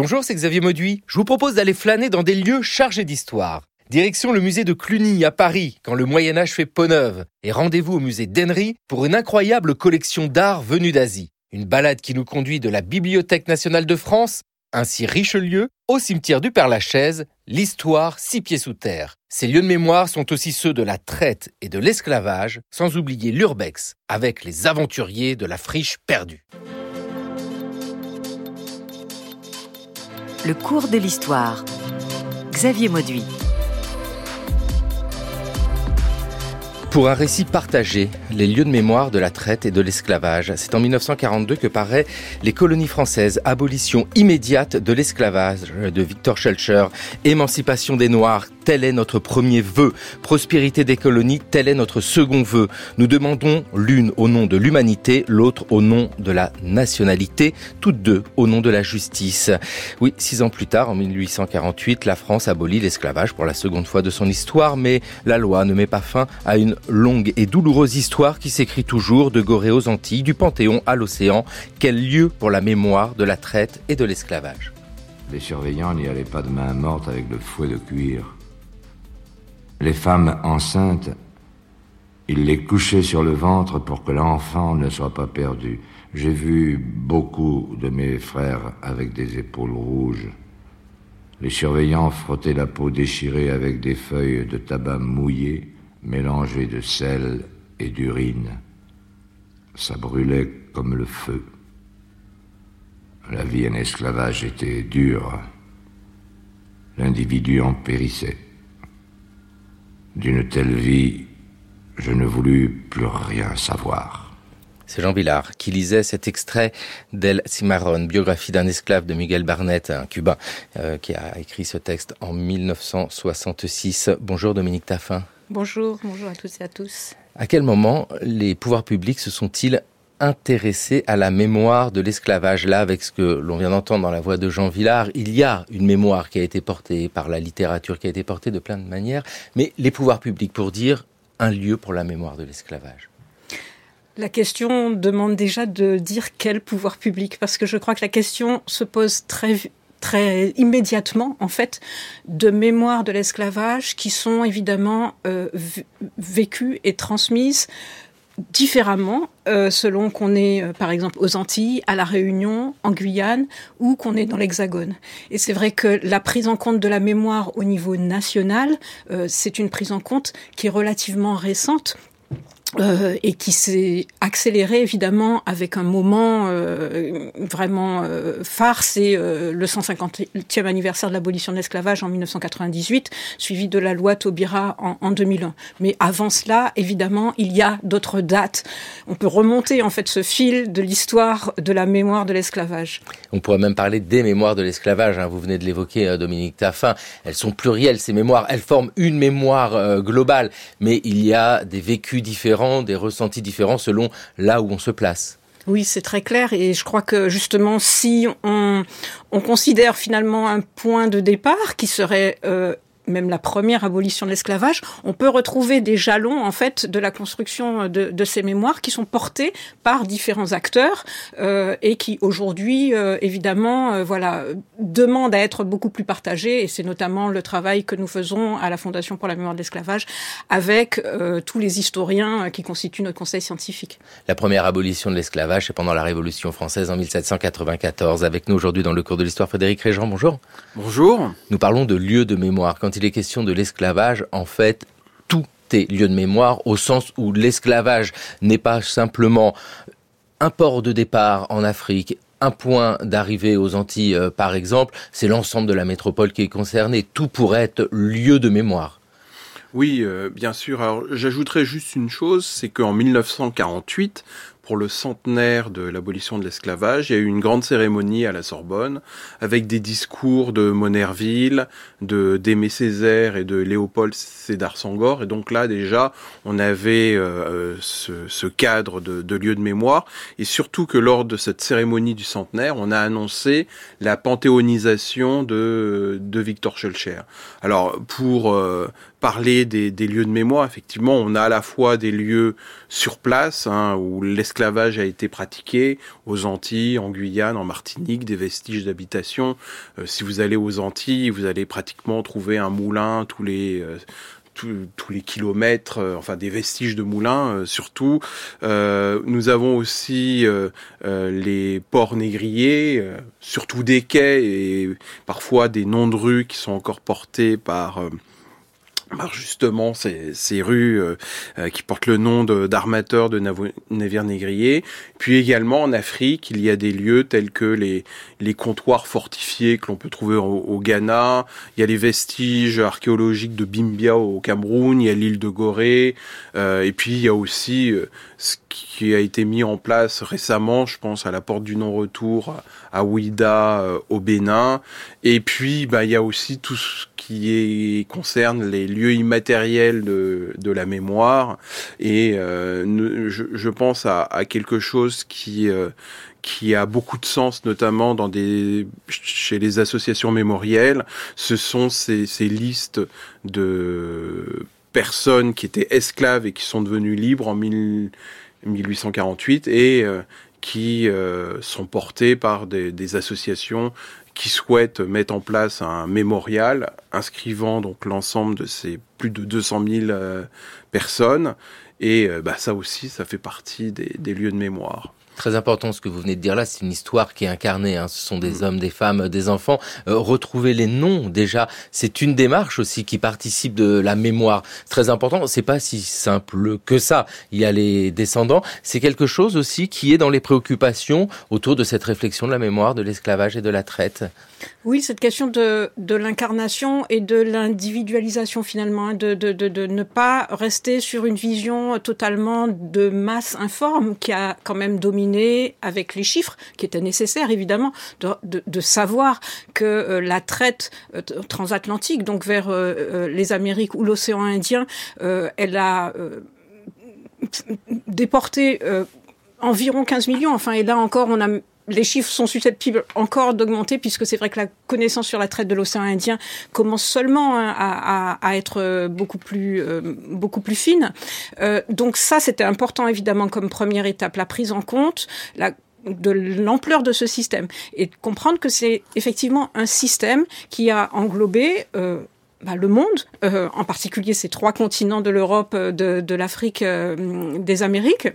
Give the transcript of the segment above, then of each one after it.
Bonjour, c'est Xavier Mauduit. Je vous propose d'aller flâner dans des lieux chargés d'histoire. Direction le musée de Cluny à Paris, quand le Moyen Âge fait peau neuve. Et rendez-vous au musée d'Henry pour une incroyable collection d'art venue d'Asie. Une balade qui nous conduit de la Bibliothèque nationale de France, ainsi Richelieu, au cimetière du Père-Lachaise, l'histoire six pieds sous terre. Ces lieux de mémoire sont aussi ceux de la traite et de l'esclavage, sans oublier l'urbex, avec les aventuriers de la friche perdue. Le cours de l'histoire. Xavier Mauduit. Pour un récit partagé, les lieux de mémoire de la traite et de l'esclavage, c'est en 1942 que paraît Les colonies françaises, abolition immédiate de l'esclavage de Victor Schulcher, émancipation des Noirs, tel est notre premier vœu. Prospérité des colonies, tel est notre second vœu. Nous demandons l'une au nom de l'humanité, l'autre au nom de la nationalité, toutes deux au nom de la justice. Oui, six ans plus tard, en 1848, la France abolit l'esclavage pour la seconde fois de son histoire, mais la loi ne met pas fin à une longue et douloureuse histoire qui s'écrit toujours de Gorée aux Antilles, du Panthéon à l'océan. Quel lieu pour la mémoire de la traite et de l'esclavage? Les surveillants n'y allaient pas de main morte avec le fouet de cuir. Les femmes enceintes, ils les couchaient sur le ventre pour que l'enfant ne soit pas perdu. J'ai vu beaucoup de mes frères avec des épaules rouges. Les surveillants frottaient la peau déchirée avec des feuilles de tabac mouillées, mélangées de sel et d'urine. Ça brûlait comme le feu. La vie en esclavage était dure. L'individu en périssait. D'une telle vie, je ne voulus plus rien savoir. C'est Jean Villard qui lisait cet extrait d'El Cimarron, biographie d'un esclave de Miguel Barnett, un Cubain, euh, qui a écrit ce texte en 1966. Bonjour Dominique Taffin. Bonjour, bonjour à toutes et à tous. À quel moment les pouvoirs publics se sont-ils intéressé à la mémoire de l'esclavage. Là, avec ce que l'on vient d'entendre dans la voix de Jean Villard, il y a une mémoire qui a été portée par la littérature, qui a été portée de plein de manières, mais les pouvoirs publics pour dire un lieu pour la mémoire de l'esclavage. La question demande déjà de dire quel pouvoir public, parce que je crois que la question se pose très très immédiatement en fait de mémoire de l'esclavage qui sont évidemment euh, vécues et transmises différemment euh, selon qu'on est euh, par exemple aux Antilles, à la Réunion, en Guyane ou qu'on est dans l'Hexagone. Et c'est vrai que la prise en compte de la mémoire au niveau national, euh, c'est une prise en compte qui est relativement récente euh, et qui s'est accéléré évidemment avec un moment euh, vraiment euh, phare, c'est le 150e anniversaire de l'abolition de l'esclavage en 1998, suivi de la loi Taubira en, en, 2001. Mais avant cela, évidemment, il y a d'autres dates. On peut remonter en fait ce fil de l'histoire de la mémoire de l'esclavage. On pourrait même parler des mémoires de l'esclavage. Hein. Vous venez de l'évoquer, Dominique Taffin. Elles sont plurielles ces mémoires. Elles forment une mémoire globale, mais il y a des vécus différents des ressentis différents selon là où on se place. Oui, c'est très clair et je crois que justement si on, on considère finalement un point de départ qui serait euh, même la première abolition de l'esclavage, on peut retrouver des jalons en fait de la construction de, de ces mémoires qui sont portés par différents acteurs euh, et qui aujourd'hui euh, évidemment euh, voilà demandent à être beaucoup plus partagés et c'est notamment le travail que nous faisons à la Fondation pour la mémoire de l'esclavage avec euh, tous les historiens qui constituent notre conseil scientifique. La première abolition de l'esclavage c'est pendant la Révolution française en 1794 avec nous aujourd'hui dans le cours de l'histoire Frédéric Régent bonjour. Bonjour. Nous parlons de lieux de mémoire quand il est question de l'esclavage, en fait, tout est lieu de mémoire au sens où l'esclavage n'est pas simplement un port de départ en Afrique, un point d'arrivée aux Antilles, euh, par exemple, c'est l'ensemble de la métropole qui est concernée. Tout pourrait être lieu de mémoire. Oui, euh, bien sûr. Alors, j'ajouterais juste une chose, c'est qu'en 1948, pour le centenaire de l'abolition de l'esclavage. Il y a eu une grande cérémonie à la Sorbonne avec des discours de Monerville, de d'Aimé Césaire et de Léopold Sédar Sangor. Et donc là déjà, on avait euh, ce, ce, cadre de, de lieu de mémoire. Et surtout que lors de cette cérémonie du centenaire, on a annoncé la panthéonisation de, de Victor Schulcher. Alors pour euh, parler des, des lieux de mémoire, effectivement, on a à la fois des lieux sur place hein, où l'esclavage a été pratiqué aux Antilles, en Guyane, en Martinique, des vestiges d'habitation. si vous allez aux Antilles, vous allez pratiquement trouver un moulin tous les tous, les kilomètres, euh, enfin des vestiges de moulins euh, surtout. Euh, nous avons aussi les ports négriers, surtout des quais et parfois des noms de rues qui sont encore portés par justement ces, ces rues euh, euh, qui portent le nom d'armateurs de, navires négriers. Puis également en Afrique, il y a des lieux tels que les, les comptoirs fortifiés que l'on peut trouver au, Ghana. Il y a les vestiges archéologiques de Bimbia au Cameroun. Il y a l'île de Gorée. Euh, et puis il y a aussi ce qui a été mis en place récemment, je pense à la porte du non-retour à Ouida au Bénin. Et puis bah il y a aussi tout ce qui est, concerne les lieux immatériels de, de la mémoire. Et euh, je, je, pense à, à, quelque chose qui euh, qui a beaucoup de sens, notamment chez les associations mémorielles. Ce sont ces, listes de personnes qui étaient esclaves et qui sont devenues libres en 1848 et euh, qui euh, sont portées par des, associations qui souhaitent mettre en place un mémorial inscrivant donc l'ensemble de ces plus de 200 000 euh, personnes. Et euh, bah, ça aussi, ça fait partie des, des lieux de mémoire. Très important ce que vous venez de dire là, c'est une histoire qui est incarnée. Hein. Ce sont des mm. hommes, des femmes, des enfants. Euh, retrouver les noms déjà, c'est une démarche aussi qui participe de la mémoire. Très important. C'est pas si simple que ça. Il y a les descendants. C'est quelque chose aussi qui est dans les préoccupations autour de cette réflexion de la mémoire, de l'esclavage et de la traite. Oui, cette question de, de l'incarnation et de l'individualisation finalement, hein, de, de, de, ne pas rester sur une vision totalement de masse informe qui a quand même dominé avec les chiffres, qui étaient nécessaires évidemment, de, de, savoir que euh, la traite euh, transatlantique, donc vers euh, les Amériques ou l'océan Indien, elle a déporté environ 15 millions. Enfin, et là encore, on a les chiffres sont susceptibles encore d'augmenter puisque c'est vrai que la connaissance sur la traite de l'océan Indien commence seulement hein, à, être euh, beaucoup plus euh, beaucoup plus fine. Euh, donc ça, c'était important évidemment comme première étape, la prise en compte, de l'ampleur de ce système et de comprendre que c'est effectivement un système qui a englobé bah, le monde, en particulier ces trois continents de l'Europe, de l'Afrique, des Amériques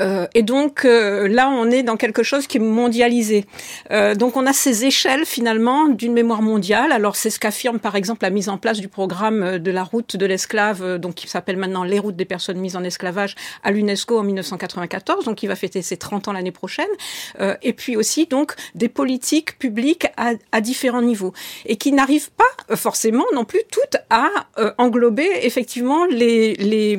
euh, et donc euh, là, on est dans quelque chose qui est mondialisé. Euh, donc on a ces échelles finalement d'une mémoire mondiale. Alors c'est ce qu'affirme par exemple la mise en place du programme de la route de l'esclave, donc qui s'appelle maintenant les routes des personnes mises en esclavage à l'UNESCO en 1994, donc qui va fêter ses 30 ans l'année prochaine. et puis aussi donc des politiques publiques à, différents niveaux et qui n'arrivent pas forcément non plus toutes à englober effectivement les les,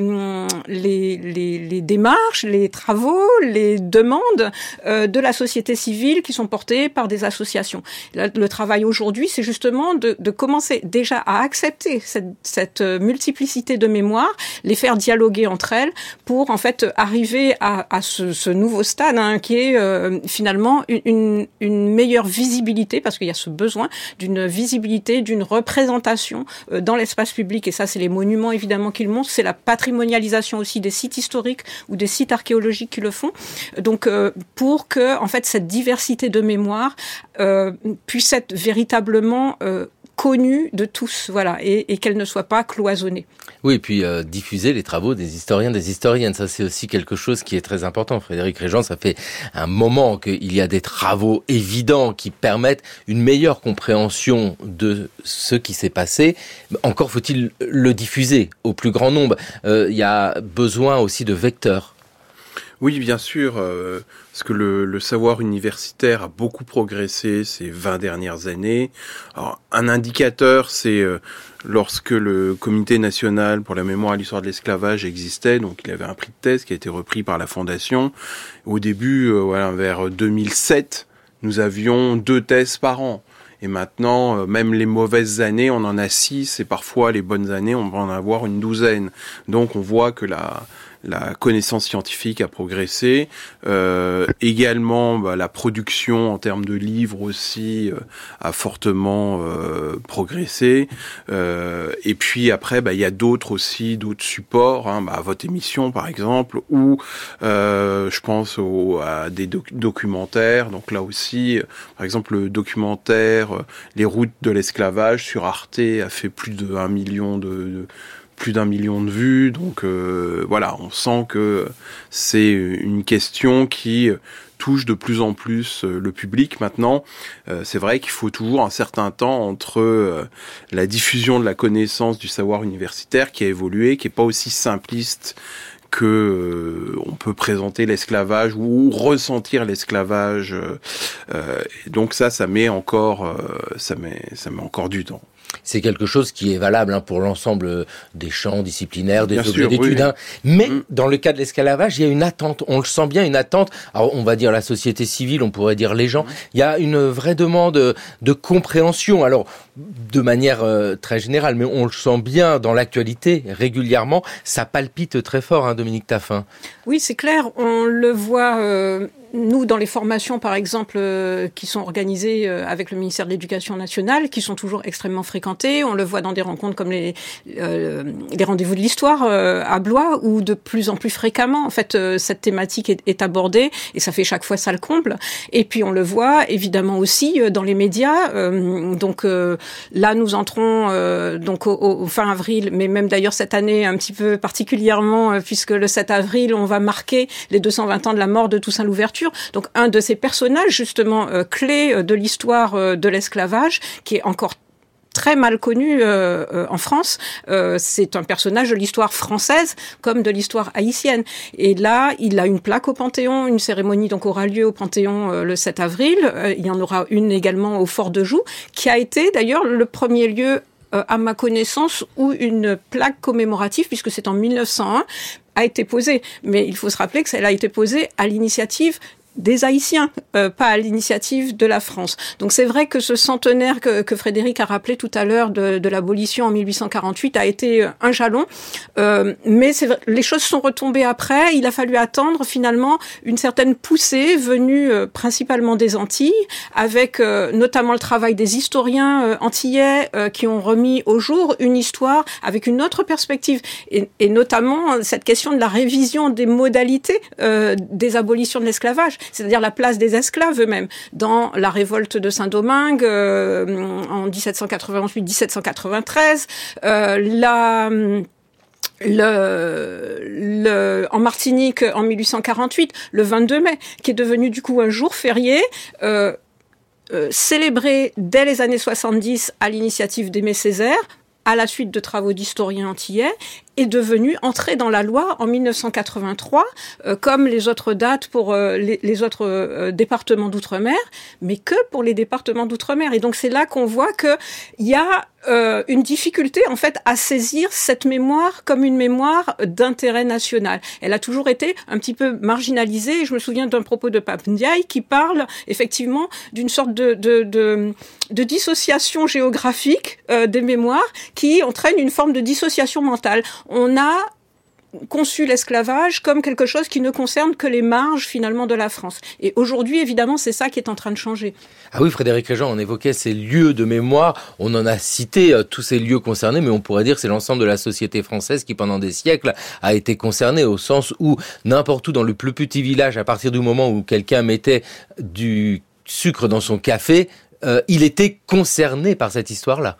les, les, les démarches, les travaux les demandes euh, de la société civile qui sont portées par des associations. Le travail aujourd'hui, c'est justement de, commencer déjà à accepter cette, euh, multiplicité de mémoires, les faire dialoguer entre elles pour en fait arriver à, ce, nouveau stade hein, qui est euh, finalement une, meilleure visibilité parce qu'il y a ce besoin d'une visibilité, d'une représentation dans l'espace public et ça c'est les monuments évidemment qu'ils montrent, c'est la patrimonialisation aussi des sites historiques ou des sites archéologiques qui le font. Donc euh, pour que en fait cette diversité de mémoire euh, puisse être véritablement euh, connue de tous, voilà, et, qu'elle ne soit pas cloisonnée. Oui, et puis diffuser les travaux des historiens, des historiennes, ça c'est aussi quelque chose qui est très important. Frédéric Régent, ça fait un moment qu'il y a des travaux évidents qui permettent une meilleure compréhension de ce qui s'est passé. Encore faut-il le diffuser au plus grand nombre. il y a besoin aussi de vecteurs oui, bien sûr, euh, parce que le, le, savoir universitaire a beaucoup progressé ces 20 dernières années. Alors, un indicateur, c'est euh, lorsque le Comité national pour la mémoire et l'histoire de l'esclavage existait, donc il avait un prix de thèse qui a été repris par la Fondation. Au début, euh, voilà, vers 2007, nous avions deux thèses par an. Et maintenant, même les mauvaises années, on en a six, et parfois les bonnes années, on va en avoir une douzaine. Donc on voit que la, la connaissance scientifique a progressé, euh, également bah, la production en termes de livres aussi euh, a fortement euh, progressé, euh, et puis après bah, il y a d'autres aussi, d'autres supports, hein, bah, votre émission par exemple, ou je pense au, à des documentaires, donc là aussi, par exemple le documentaire Les routes de l'esclavage sur Arte a fait plus de un million de, de plus d'un million de vues. Donc euh, voilà, on sent que c'est une question qui touche de plus en plus euh, le public maintenant. Euh, c'est vrai qu'il faut toujours un certain temps entre la diffusion de la connaissance du savoir universitaire qui a évolué, qui est pas aussi simpliste que on peut présenter l'esclavage ou ressentir l'esclavage. donc ça, ça met encore, ça met, ça met encore du temps c'est quelque chose qui est valable hein, pour l'ensemble des champs disciplinaires, des objets d'études. Hein. Mais mm. dans le cas de l'esclavage, il y a une attente. On le sent bien, une attente. Alors, on va dire la société civile, on pourrait dire les gens. Mm. Il y a une vraie demande de compréhension. Alors, de manière euh, très générale, mais on le sent bien dans l'actualité régulièrement. Ça palpite très fort, hein, Dominique Taffin. Oui, c'est clair. On le voit. Euh nous, dans les formations, par exemple, euh, qui sont organisées euh, avec le ministère de l'Éducation nationale, qui sont toujours extrêmement fréquentées, on le voit dans des rencontres comme les, euh, les rendez-vous de l'histoire à Blois, où de plus en plus fréquemment, en fait, cette thématique est, est, abordée, et ça fait chaque fois ça le comble. Et puis on le voit évidemment aussi dans les médias. donc là, nous entrons donc au, au, fin avril, mais même d'ailleurs cette année un petit peu particulièrement, puisque le 7 avril, on va marquer les 220 ans de la mort de Toussaint Louverture donc un de ces personnages justement euh, clés euh, de l'histoire euh, de l'esclavage, qui est encore très mal connu en France. c'est un personnage de l'histoire française comme de l'histoire haïtienne. Et là, il a une plaque au Panthéon. Une cérémonie donc aura lieu au Panthéon le 7 avril. il y en aura une également au Fort de Joux, qui a été d'ailleurs le premier lieu à ma connaissance où une plaque commémorative, puisque c'est en 1901, a été posée. Mais il faut se rappeler que ça a été posée à l'initiative des Haïtiens, euh, pas à l'initiative de la France. Donc c'est vrai que ce centenaire que, que, Frédéric a rappelé tout à l'heure de, de l'abolition en 1848 a été euh, un jalon, euh, mais les choses sont retombées après. Il a fallu attendre finalement une certaine poussée venue euh, principalement des Antilles, avec notamment le travail des historiens antillais qui ont remis au jour une histoire avec une autre perspective, et, et notamment cette question de la révision des modalités des abolitions de l'esclavage c'est-à-dire la place des esclaves eux-mêmes. Dans la révolte de Saint-Domingue euh, en 1788-1793, euh, en Martinique en 1848, le 22 mai, qui est devenu du coup un jour férié, euh, célébré dès les années 70 à l'initiative d'Aimé Césaire, à la suite de travaux d'historiens antillais, est devenu entré dans la loi en 1983, euh, comme les autres dates pour euh, les, autres euh, départements d'outre-mer, mais que pour les départements d'outre-mer. Et donc c'est là qu'on voit qu'il y a une difficulté en fait à saisir cette mémoire comme une mémoire d'intérêt national. Elle a toujours été un petit peu marginalisée. Je me souviens d'un propos de Pape Ndiaye qui parle effectivement d'une sorte de, de, de, dissociation géographique des mémoires qui entraîne une forme de dissociation mentale on a conçu l'esclavage comme quelque chose qui ne concerne que les marges finalement de la France. Et aujourd'hui, évidemment, c'est ça qui est en train de changer. Ah oui, Frédéric Réjean, on évoquait ces lieux de mémoire, on en a cité euh, tous ces lieux concernés, mais on pourrait dire que c'est l'ensemble de la société française qui, pendant des siècles, a été concernée au sens où n'importe où dans le plus petit village, à partir du moment où quelqu'un mettait du sucre dans son café, euh, il était concerné par cette histoire-là.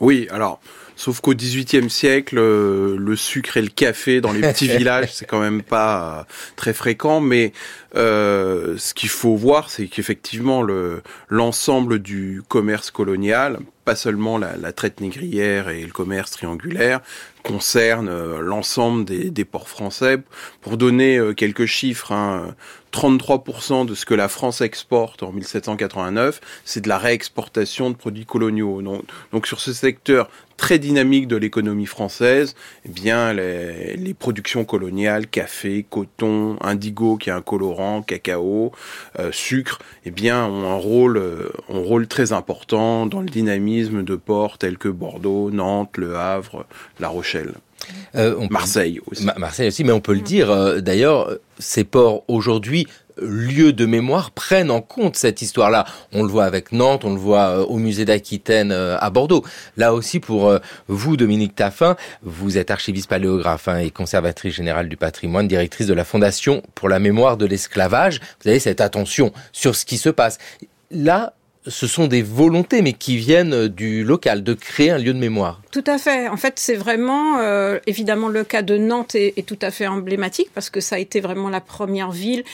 Oui, alors Sauf qu'au XVIIIe siècle, euh, le sucre et le café dans les petits villages, c'est quand même pas euh, très fréquent. Mais euh, ce qu'il faut voir, c'est qu'effectivement, le l'ensemble du commerce colonial, pas seulement la, la, traite négrière et le commerce triangulaire, concerne l'ensemble des, des, ports français. Pour donner quelques chiffres, hein, 33% de ce que la France exporte en 1789, c'est de la réexportation de produits coloniaux. Donc, donc sur ce secteur très dynamique de l'économie française, eh bien les, productions coloniales, café, coton, indigo qui est un colorant, cacao, euh, sucre, eh bien ont un rôle, euh, un rôle très important dans le dynamisme de ports tels que Bordeaux, Nantes, Le Havre, La Rochelle. Marseille aussi. Marseille aussi, mais on peut le dire. D'ailleurs, ces ports aujourd'hui lieux de mémoire prennent en compte cette histoire-là. On le voit avec Nantes, on le voit euh, au musée d'Aquitaine euh, à Bordeaux. Là aussi, pour euh, vous, Dominique Taffin, vous êtes archiviste paléographe hein, et conservatrice générale du patrimoine, directrice de la Fondation pour la mémoire de l'esclavage. Vous avez cette attention sur ce qui se passe. Là, ce sont des volontés, mais qui viennent du local, de créer un lieu de mémoire. Tout à fait. En fait, c'est vraiment, évidemment, le cas de Nantes est, tout à fait emblématique parce que ça a été vraiment la première ville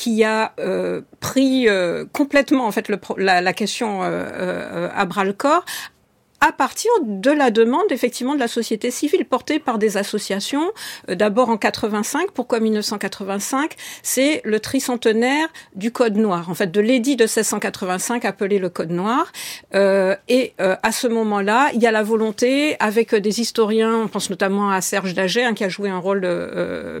qui a euh, pris euh, complètement en fait la, question euh, à bras le corps à partir de la demande effectivement de la société civile portée par des associations. Euh, d'abord en 85, pourquoi 1985 C'est le tricentenaire du Code Noir, en fait de l'édit de 1685 appelé le Code Noir. Euh, et euh, à ce moment-là, il y a la volonté, avec des historiens, on pense notamment à Serge Daget, hein, qui a joué un rôle euh,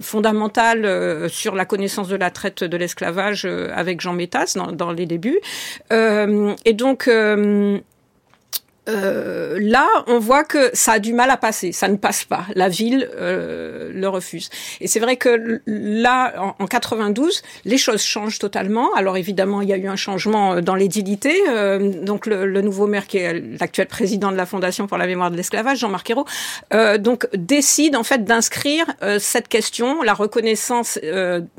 fondamental sur la connaissance de la traite de l'esclavage avec Jean Métas dans, dans les débuts. et donc euh, là, on voit que ça a du mal à passer, ça ne passe pas. La ville euh, le refuse. Et c'est vrai que là, en, 92, les choses changent totalement. Alors évidemment, il y a eu un changement euh, dans l'édilité. Euh, donc le, nouveau maire, qui est l'actuel président de la Fondation pour la mémoire de l'esclavage, Jean-Marc Ayrault, euh, donc décide en fait d'inscrire cette question, la reconnaissance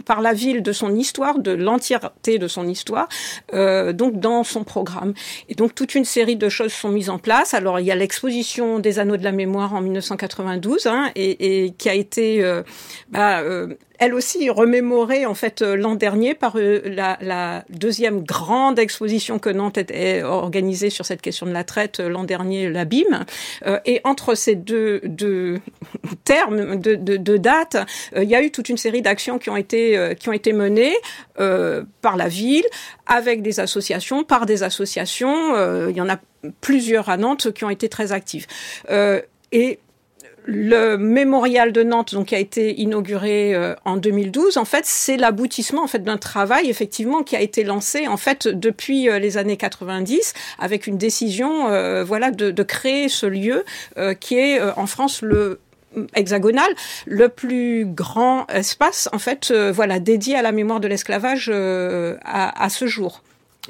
par la ville de son histoire, de l'entièreté de son histoire, donc dans son programme. Et donc toute une série de choses sont mises place. Alors il y a l'exposition des anneaux de la mémoire en 1992 hein, et, et, qui a été euh, bah, euh, elle aussi remémorée en fait euh, l'an dernier par euh, la, deuxième grande exposition que Nantes a organisée sur cette question de la traite l'an dernier, l'abîme. et entre ces deux, deux termes, de, de, de dates, il y a eu toute une série d'actions qui ont été qui ont été menées par la ville, avec des associations, par des associations. il y en a plusieurs à Nantes qui ont été très actives. et le mémorial de Nantes, donc qui a été inauguré euh, en 2012, en fait, c'est l'aboutissement en fait d'un travail effectivement qui a été lancé en fait depuis euh, les années 90 avec une décision, euh, voilà, de, créer ce lieu qui est en France le hexagonal, le plus grand espace en fait, voilà, dédié à la mémoire de l'esclavage à, à ce jour.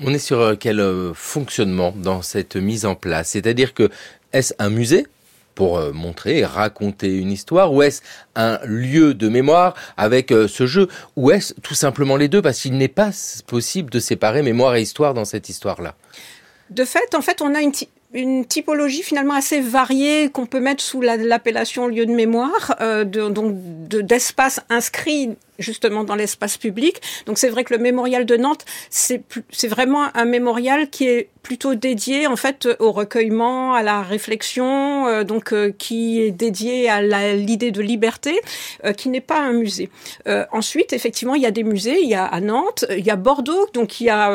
On est sur quel fonctionnement dans cette mise en place? C'est-à-dire que est-ce un musée? Pour euh, montrer raconter une histoire. Ou est-ce un lieu de mémoire avec euh, ce jeu? Ou est-ce tout simplement les deux? Parce qu'il n'est pas possible de séparer mémoire et histoire dans cette histoire-là. De fait, en fait, on a une, typologie finalement assez variée qu'on peut mettre sous l'appellation lieu de mémoire, euh, donc d'espace inscrit justement dans l'espace public. Donc c'est vrai que le mémorial de Nantes, c'est vraiment un mémorial qui est plutôt dédié en fait au recueillement, à la réflexion, euh, donc euh, qui est dédié à l'idée de liberté, euh, qui n'est pas un musée. ensuite, effectivement, il y a des musées. Il y a à Nantes, il y a Bordeaux, donc qui a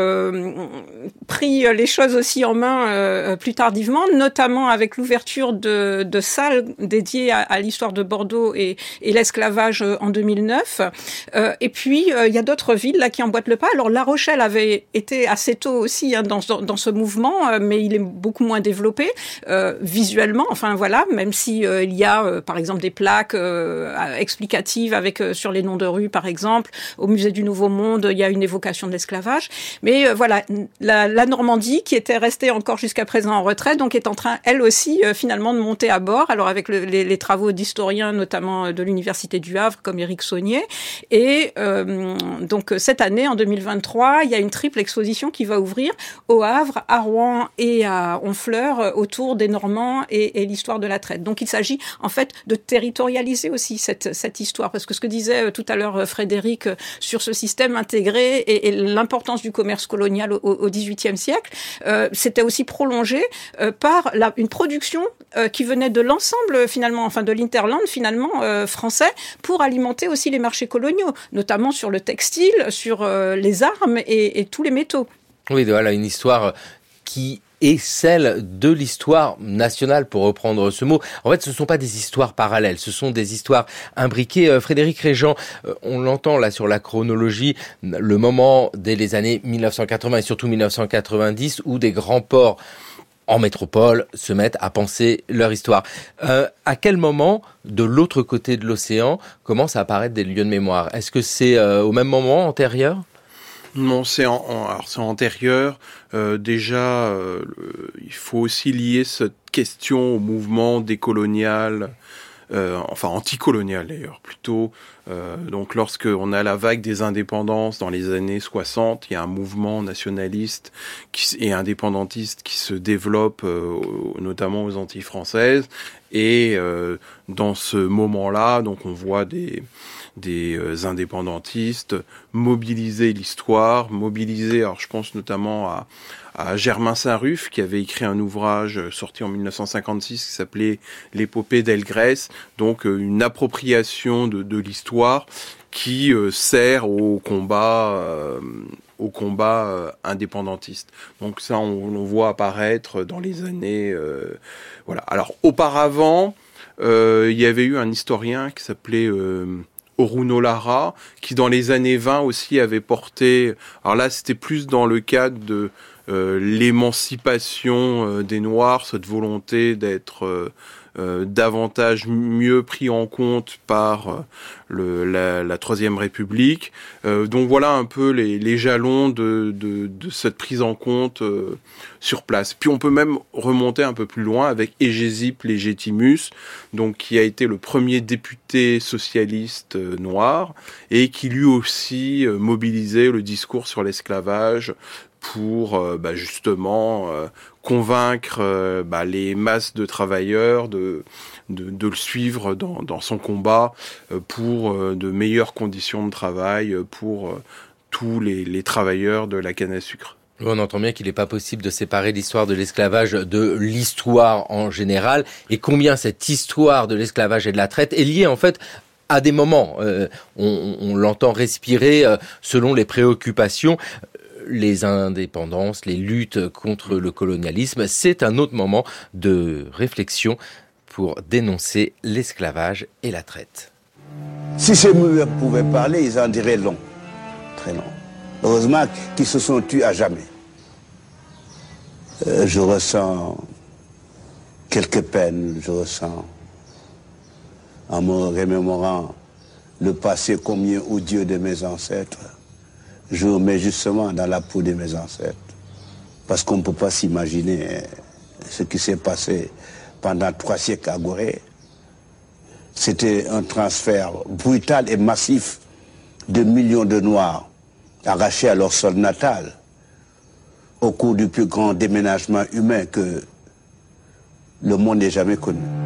pris les choses aussi en main plus tardivement, notamment avec l'ouverture de, de, salles dédiées à, à l'histoire de Bordeaux et, et l'esclavage en 2009. Euh, et puis, euh, il y a d'autres villes là qui emboîtent le pas. Alors, La Rochelle avait été assez tôt aussi hein, dans, dans, ce mouvement, euh, mais il est beaucoup moins développé visuellement. Enfin, voilà, même si il y a, par exemple, des plaques explicatives avec sur les noms de rues, par exemple. Au musée du Nouveau Monde, il y a une évocation de l'esclavage. Mais voilà, la, la, Normandie, qui était restée encore jusqu'à présent en retraite, donc est en train, elle aussi, finalement, de monter à bord. Alors, avec le, les, les, travaux d'historiens, notamment de l'Université du Havre, comme Éric Saunier. Et euh, donc cette année, en 2023, il y a une triple exposition qui va ouvrir au Havre, à Rouen et à Honfleur euh, autour des Normands et, l'histoire de la traite. Donc il s'agit en fait de territorialiser aussi cette, cette histoire, parce que ce que disait euh, tout à l'heure Frédéric sur ce système intégré et, l'importance du commerce colonial au XVIIIe siècle, euh, c'était aussi prolongé euh, par la, une production euh, qui venait de l'ensemble finalement, enfin de l'interland finalement français, pour alimenter aussi les marchés coloniaux notamment sur le textile, sur euh, les armes et, tous les métaux. Oui, voilà une histoire qui est celle de l'histoire nationale, pour reprendre ce mot. En fait, ce ne sont pas des histoires parallèles, ce sont des histoires imbriquées. Euh, Frédéric Régent, euh, on l'entend là sur la chronologie, le moment dès les années 1980 et surtout 1990 où des grands ports en métropole se mettent à penser leur histoire. Euh, à quel moment, de l'autre côté de l'océan, commencent à apparaître des lieux de mémoire? Est-ce que c'est euh, au même moment, antérieur? Non, c'est antérieur. Euh, déjà, il faut aussi lier cette question au mouvement décolonial enfin anticolonial d'ailleurs plutôt. Euh, donc lorsque on a la vague des indépendances dans les années 60, il y a un mouvement nationaliste et indépendantiste qui se développe euh, notamment aux Antilles françaises. Et euh, dans ce moment-là, donc on voit des des euh, indépendantistes mobiliser l'histoire, mobiliser, alors je pense notamment à, à Germain Saint-Ruf qui avait écrit un ouvrage sorti en 1956 qui s'appelait L'épopée d'Elgrès, donc euh, une appropriation de, l'histoire qui euh, sert au combat euh, au combat indépendantiste. Donc ça on, on, voit apparaître dans les années voilà. Alors auparavant, il y avait eu un historien qui s'appelait Oruno Lara, qui dans les années 20 aussi avait porté. Alors là, c'était plus dans le cadre de euh, l'émancipation euh, des Noirs, cette volonté d'être euh, euh, davantage mieux pris en compte par euh, le, la, la, Troisième République. Euh, donc voilà un peu les, les jalons de, de, de, cette prise en compte sur place. Puis on peut même remonter un peu plus loin avec Egésip Légitimus, donc qui a été le premier député socialiste noir et qui lui aussi mobilisait le discours sur l'esclavage pour bah, justement convaincre euh, bah, les masses de travailleurs de, de, le suivre dans, son combat euh, pour euh, de meilleures conditions de travail pour tous les, travailleurs de la canne à sucre. On entend bien qu'il n'est pas possible de séparer l'histoire de l'esclavage de l'histoire en général, et combien cette histoire de l'esclavage et de la traite est liée en fait à des moments. Euh, on, l'entend respirer euh, selon les préoccupations les indépendances, les luttes contre le colonialisme, c'est un autre moment de réflexion pour dénoncer l'esclavage et la traite. Si ces murs pouvaient parler, ils en diraient long, très long. Heureusement qu'ils se sont tués à jamais. Euh, je ressens quelques peines, je ressens, en me remémorant le passé combien odieux de mes ancêtres, je me mets justement dans la peau de mes ancêtres. Parce qu'on ne peut pas s'imaginer hein, ce qui s'est passé pendant trois siècles à Gorée. C'était un transfert brutal et massif de millions de Noirs arrachés à leur sol natal au cours du plus grand déménagement humain que le monde n'ait jamais connu.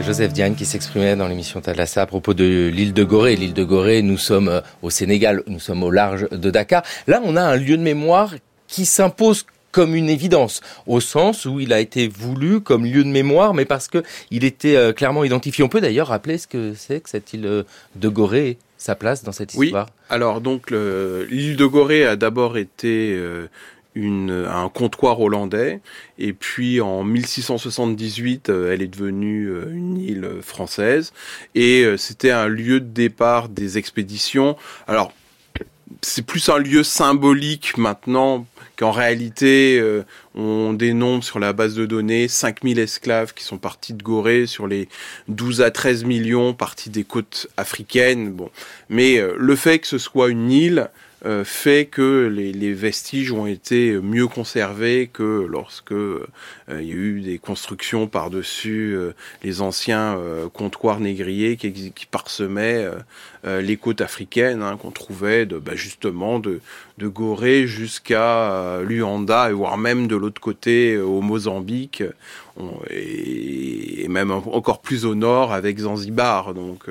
C'est Joseph Diane qui s'exprimait dans l'émission Talassa à propos de l'île de Gorée. L'île de Gorée, nous sommes euh, au Sénégal, nous sommes au large de Dakar. Là, on a un lieu de mémoire qui s'impose comme une évidence, au sens où il a été voulu comme lieu de mémoire, mais parce que il était euh, clairement identifié. On peut d'ailleurs rappeler ce que c'est que cette île euh, de Gorée, sa place dans cette histoire? Oui. Alors donc l'île de Gorée a d'abord été euh, une, un comptoir hollandais. Et puis en 1678, euh, elle est devenue euh, une île française. Et euh, c'était un lieu de départ des expéditions. Alors, c'est plus un lieu symbolique maintenant qu'en réalité, on dénombre sur la base de données 5000 esclaves qui sont partis de Gorée sur les 12 à 13 millions partis des côtes africaines. Bon, mais le fait que ce soit une île, euh, fait que les, les, vestiges ont été mieux conservés que lorsque euh, il y a eu des constructions par-dessus euh, les anciens euh, comptoirs négriers qui, qui parsemaient euh, les côtes africaines hein, qu'on trouvait de, bah, justement de, de Gorée jusqu'à Luanda voire même de l'autre côté au Mozambique on, et, et, même encore plus au nord avec Zanzibar. Donc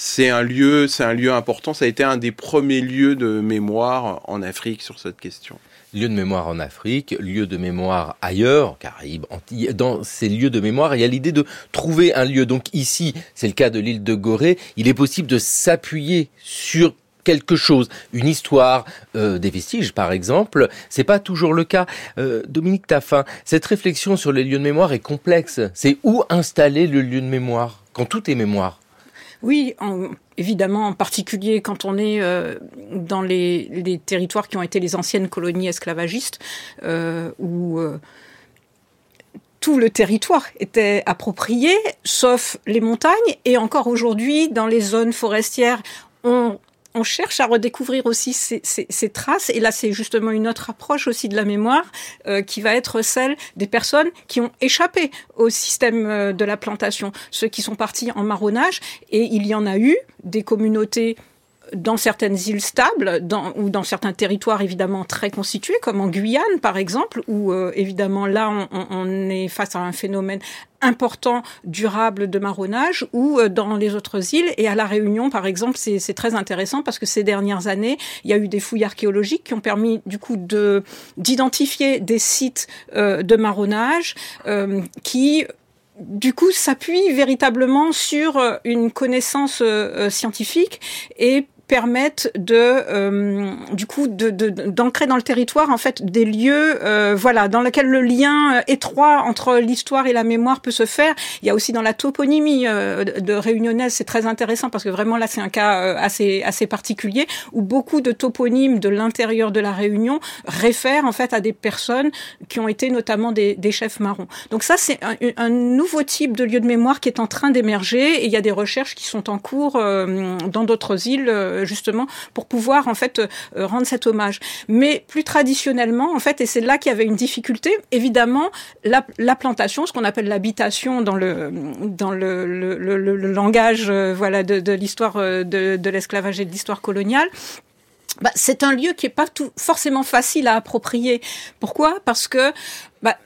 c'est un lieu, c'est un lieu important. Ça a été un des premiers lieux de mémoire en Afrique sur cette question. Lieu de mémoire en Afrique, lieu de mémoire ailleurs, Caraïbes, Antilles. Dans ces lieux de mémoire, il y a l'idée de trouver un lieu. Donc ici, c'est le cas de l'île de Gorée. Il est possible de s'appuyer sur quelque chose, une histoire, euh, des vestiges par exemple, c'est pas toujours le cas. Euh, Dominique Taffin, cette réflexion sur les lieux de mémoire est complexe. C'est où installer le lieu de mémoire quand tout est mémoire? Oui, évidemment, en particulier quand on est euh, dans les, territoires qui ont été les anciennes colonies esclavagistes, euh, où euh, tout le territoire était approprié, sauf les montagnes, et encore aujourd'hui, dans les zones forestières, on on cherche à redécouvrir aussi ces, traces. Et là, c'est justement une autre approche aussi de la mémoire euh, qui va être celle des personnes qui ont échappé au système euh, de la plantation, ceux qui sont partis en marronnage. Et il y en a eu des communautés dans certaines îles stables dans, ou dans certains territoires évidemment très constitués, comme en Guyane par exemple, où euh, évidemment là on, on, est face à un phénomène important, durable de marronnage, ou euh, dans les autres îles. Et à La Réunion, par exemple, c'est très intéressant parce que ces dernières années, il y a eu des fouilles archéologiques qui ont permis du coup de d'identifier des sites euh, de marronnage euh, qui du coup, s'appuient véritablement sur une connaissance scientifique et permettent de, euh, du coup, de, d'ancrer dans le territoire en fait des lieux, euh, voilà, dans lesquels le lien euh, étroit entre l'histoire et la mémoire peut se faire. Il y a aussi dans la toponymie de réunionnaise, c'est très intéressant parce que vraiment là c'est un cas assez assez particulier où beaucoup de toponymes de l'intérieur de la Réunion réfèrent en fait à des personnes qui ont été notamment des, des chefs marrons. Donc ça c'est un, un, nouveau type de lieu de mémoire qui est en train d'émerger et il y a des recherches qui sont en cours dans d'autres îles euh, justement pour pouvoir en fait euh, rendre cet hommage. Mais plus traditionnellement en fait, et c'est là qu'il y avait une difficulté, évidemment la, la plantation, ce qu'on appelle l'habitation dans le langage euh, voilà de, l'histoire de, de l'esclavage et de l'histoire coloniale. Bah, c'est un lieu qui est pas forcément facile à approprier. Pourquoi? Parce que bah,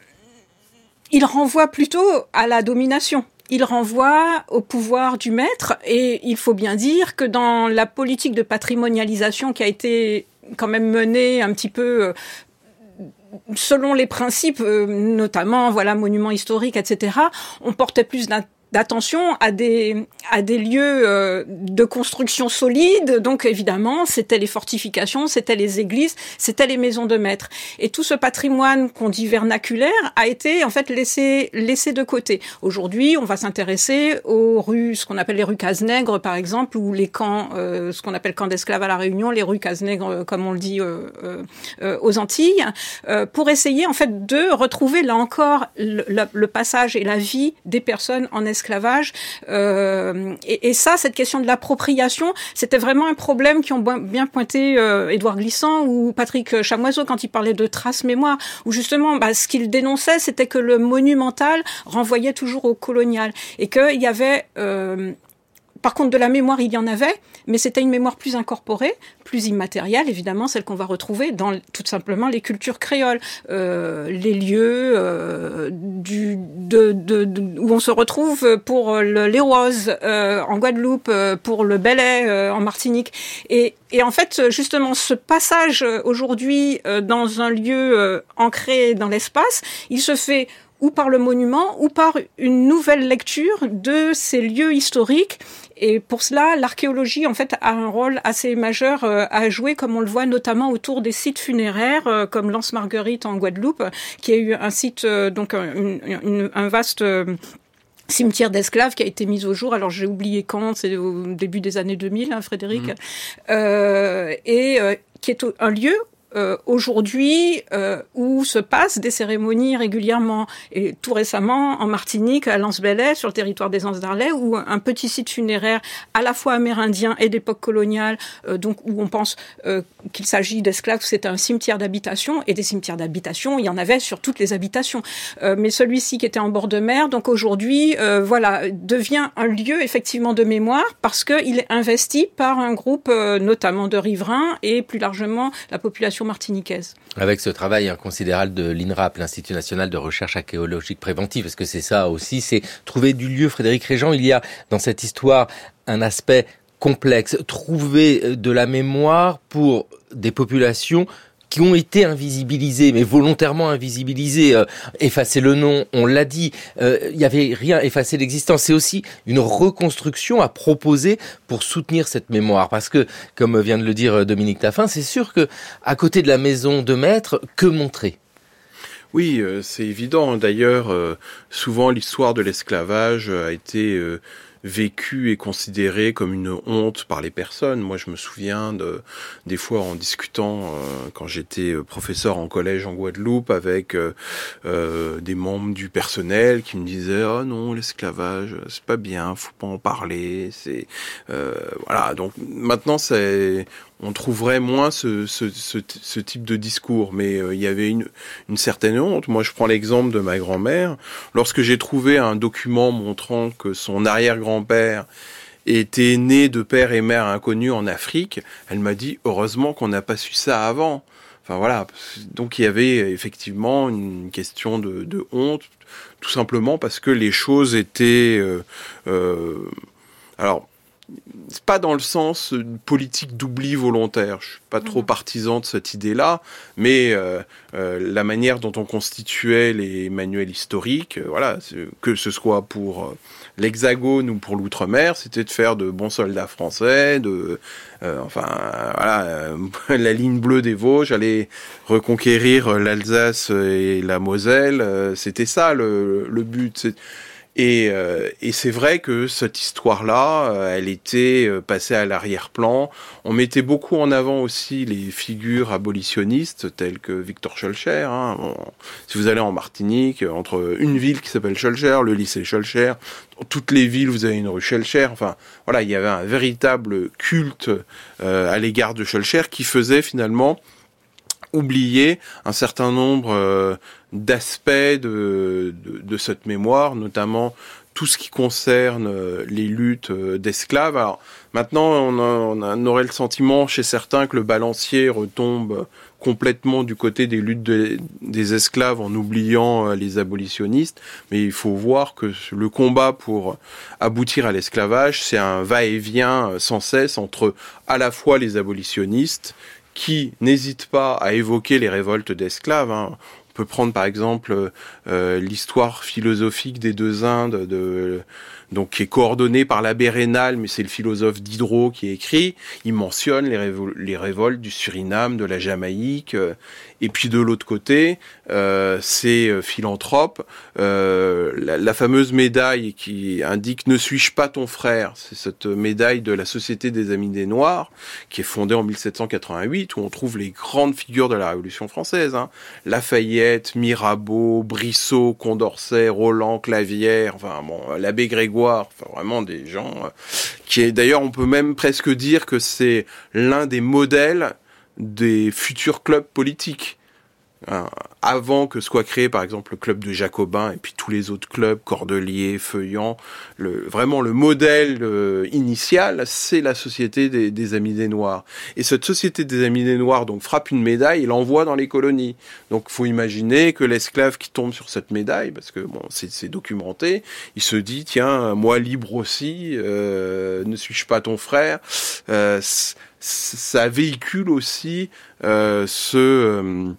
il renvoie plutôt à la domination il renvoie au pouvoir du maître et il faut bien dire que dans la politique de patrimonialisation qui a été quand même menée un petit peu euh, selon les principes, euh, notamment voilà monuments historiques, etc. On portait plus d'attention à des à des lieux euh, de construction solide. Donc évidemment, c'était les fortifications, c'était les églises, c'était les maisons de maîtres. Et tout ce patrimoine qu'on dit vernaculaire a été en fait laissé laissé de côté. Aujourd'hui, on va s'intéresser aux rues, ce qu'on appelle les rues Cazenègre par exemple, ou les camps, euh, ce qu'on appelle camps d'esclaves à la Réunion, les rues Cazenègre euh, comme on le dit aux Antilles, pour essayer en fait de retrouver là encore le, le, passage et la vie des personnes en esclavage Euh, et, ça, cette question de l'appropriation, c'était vraiment un problème qui ont bien pointé euh, Édouard Glissant ou Patrick Chamoiseau quand il parlait de traces mémoire, où justement, bah, ce qu'il dénonçait, c'était que le monumental renvoyait toujours au colonial et qu'il y avait euh, par contre, de la mémoire, il y en avait, mais c'était une mémoire plus incorporée, plus immatérielle, évidemment, celle qu'on va retrouver dans tout simplement les cultures créoles, euh, les lieux euh, du, de, de, où on se retrouve pour les roses euh, en Guadeloupe, euh, pour le Belay euh, en Martinique. Et, et en fait, justement, ce passage aujourd'hui dans un lieu ancré dans l'espace, il se fait ou par le monument, ou par une nouvelle lecture de ces lieux historiques et pour cela, l'archéologie en fait a un rôle assez majeur euh, à jouer, comme on le voit notamment autour des sites funéraires, euh, comme Lance Marguerite en Guadeloupe, qui a eu un site euh, donc un, vaste cimetière d'esclaves qui a été mis au jour. Alors j'ai oublié quand, c'est au début des années 2000, hein, Frédéric, mmh. euh, et qui est un lieu euh, aujourd'hui euh, où se passent des cérémonies régulièrement. Et tout récemment, en Martinique, à lens sur le territoire des Anses d'Arlay, où un petit site funéraire à la fois amérindien et d'époque coloniale, euh, donc où on pense qu'il s'agit d'esclaves, c'est un cimetière d'habitation, et des cimetières d'habitation, il y en avait sur toutes les habitations. mais celui-ci qui était en bord de mer, donc aujourd'hui, voilà, devient un lieu effectivement de mémoire parce qu'il est investi par un groupe notamment de riverains et plus largement la population martiniquaise. Avec ce travail inconsidérable de l'INRAP, l'Institut national de recherche archéologique préventive, parce que c'est ça aussi, c'est trouver du lieu. Frédéric Régent, il y a dans cette histoire un aspect complexe, trouver de la mémoire pour des populations qui ont été invisibilisés, mais volontairement invisibilisés. Euh, effacer le nom, on l'a dit, euh, il n'y avait rien, effacer l'existence. C'est aussi une reconstruction à proposer pour soutenir cette mémoire. Parce que, comme vient de le dire euh, Dominique Taffin, c'est sûr que à côté de la maison de maître, que montrer? Oui, c'est évident. D'ailleurs, souvent l'histoire de l'esclavage a été vécu et considéré comme une honte par les personnes. Moi, je me souviens de des fois en discutant euh, quand j'étais professeur en collège en Guadeloupe avec euh, des membres du personnel qui me disaient "Oh non, l'esclavage, c'est pas bien, faut pas en parler." C'est voilà. Donc maintenant, c'est on trouverait moins ce, type de discours. Mais euh, il y avait une, certaine honte. Moi, je prends l'exemple de ma grand-mère. Lorsque j'ai trouvé un document montrant que son arrière-grand-père était né de père et mère inconnus en Afrique, elle m'a dit heureusement qu'on n'a pas su ça avant. Enfin voilà, donc il y avait effectivement une question de, honte, tout simplement parce que les choses étaient... Euh, euh, alors, pas dans le sens politique d'oubli volontaire. Je suis pas trop mhm. partisan de cette idée-là, mais euh, euh, la manière dont on constituait les manuels historiques, euh, voilà, que ce soit pour l'Hexagone ou pour l'outre-mer, c'était de faire de bons soldats français, de, enfin, voilà, la ligne bleue des Vosges, aller reconquérir l'Alsace et la Moselle, c'était ça le, le but. Et, euh, et c'est vrai que cette histoire-là, euh, elle était euh, passée à l'arrière-plan. On mettait beaucoup en avant aussi les figures abolitionnistes telles que Victor Schulcher. Hein. si vous allez en Martinique, entre une ville qui s'appelle Schulcher, le lycée Schulcher, dans toutes les villes vous avez une rue Schulcher. Enfin, voilà, il y avait un véritable culte à l'égard de Schulcher qui faisait finalement oublier un certain nombre d'aspects de, de, cette mémoire, notamment tout ce qui concerne euh, les luttes euh, d'esclaves. Alors maintenant, on, on, aurait le sentiment chez certains que le balancier retombe complètement du côté des luttes des esclaves en oubliant euh, les abolitionnistes, mais il faut voir que le combat pour aboutir à l'esclavage, c'est un va-et-vient sans cesse entre à la fois les abolitionnistes qui n'hésitent pas à évoquer les révoltes d'esclaves. Hein. On peut prendre par exemple euh, l'histoire philosophique des deux Indes, de, donc qui est coordonnée par l'abbé Rénal, mais c'est le philosophe Diderot qui écrit. Il mentionne les, révoltes du Suriname, de la Jamaïque, euh, et puis de l'autre côté, euh, c'est euh, philanthrope. Euh, la, la, fameuse médaille qui indique Ne suis-je pas ton frère? C'est cette médaille de la Société des Amis des Noirs, qui est fondée en 1788, où on trouve les grandes figures de la Révolution française. Hein. Lafayette, Mirabeau, Brissot, Condorcet, Roland, Clavière, enfin bon, l'abbé Grégoire, enfin vraiment des gens euh, qui est d'ailleurs on peut même presque dire que c'est l'un des modèles des futurs clubs politiques. Hein, avant que soit créé par exemple le club de Jacobins et puis tous les autres clubs, Cordeliers, Feuillant, le, vraiment le modèle euh, initial, c'est la Société des, Amis des Noirs. Et cette Société des Amis des Noirs donc frappe une médaille et l'envoie dans les colonies. Donc faut imaginer que l'esclave qui tombe sur cette médaille, parce que bon c'est documenté, il se dit tiens moi libre aussi, euh, ne suis-je pas ton frère euh, ça véhicule aussi euh, ce euh,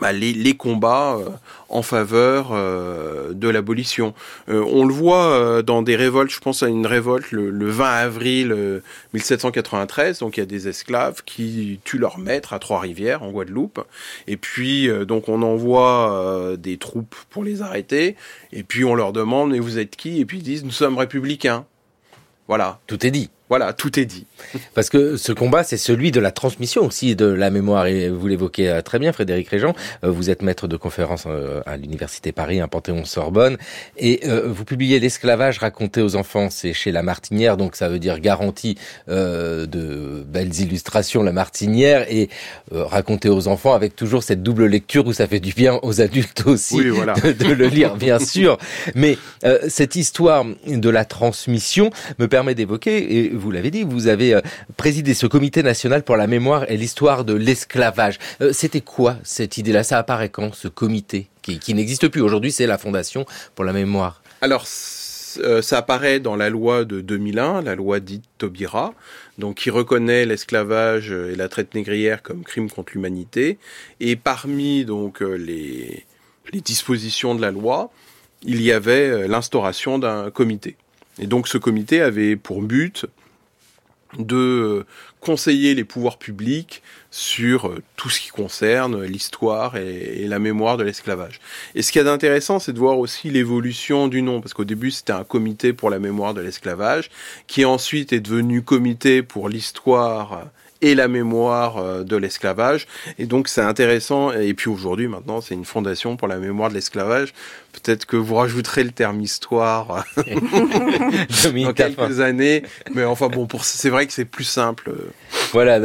bah, les, combats euh, en faveur de l'abolition. on le voit dans des révoltes, je pense à une révolte le, 20 avril 1793, donc il y a des esclaves qui tuent leur maître à Trois-Rivières en Guadeloupe, et puis donc on envoie des troupes pour les arrêter, et puis on leur demande mais vous êtes qui? Et puis ils disent nous sommes républicains. Voilà. Tout est dit. Voilà, tout est dit. Parce que ce combat, c'est celui de la transmission aussi de la mémoire. Et vous l'évoquez euh, très bien, Frédéric Régent. Euh, vous êtes maître de conférence euh, à l'Université Paris, un Panthéon-Sorbonne. Et vous publiez L'esclavage raconté aux enfants, c'est chez La Martinière, donc ça veut dire garantie de belles illustrations, La Martinière, et raconté aux enfants avec toujours cette double lecture où ça fait du bien aux adultes aussi de, de, le lire, bien sûr. Mais cette histoire de la transmission me permet d'évoquer, vous l'avez dit, vous avez euh, présidé ce comité national pour la mémoire et l'histoire de l'esclavage. Euh, c'était quoi cette idée-là? Ça apparaît quand, ce comité qui, n'existe plus? Aujourd'hui C'est la Fondation pour la mémoire. Alors, euh, ça apparaît dans la loi de 2001, la loi dite Taubira, donc qui reconnaît l'esclavage et la traite négrière comme crime contre l'humanité. Et parmi donc les, les dispositions de la loi, il y avait l'instauration d'un comité. Et donc ce comité avait pour but de conseiller les pouvoirs publics sur euh, tout ce qui concerne l'histoire et, la mémoire de l'esclavage. Et ce qui est intéressant, c'est de voir aussi l'évolution du nom, parce qu'au début c'était un comité pour la mémoire de l'esclavage, qui ensuite est devenu comité pour l'histoire et la mémoire euh, de l'esclavage. Et donc c'est intéressant. Et puis aujourd'hui, maintenant, c'est une fondation pour la mémoire de l'esclavage. Peut-être que vous rajouterez le terme histoire dans quelques années. Mais enfin bon, pour c'est vrai que c'est plus simple. Voilà,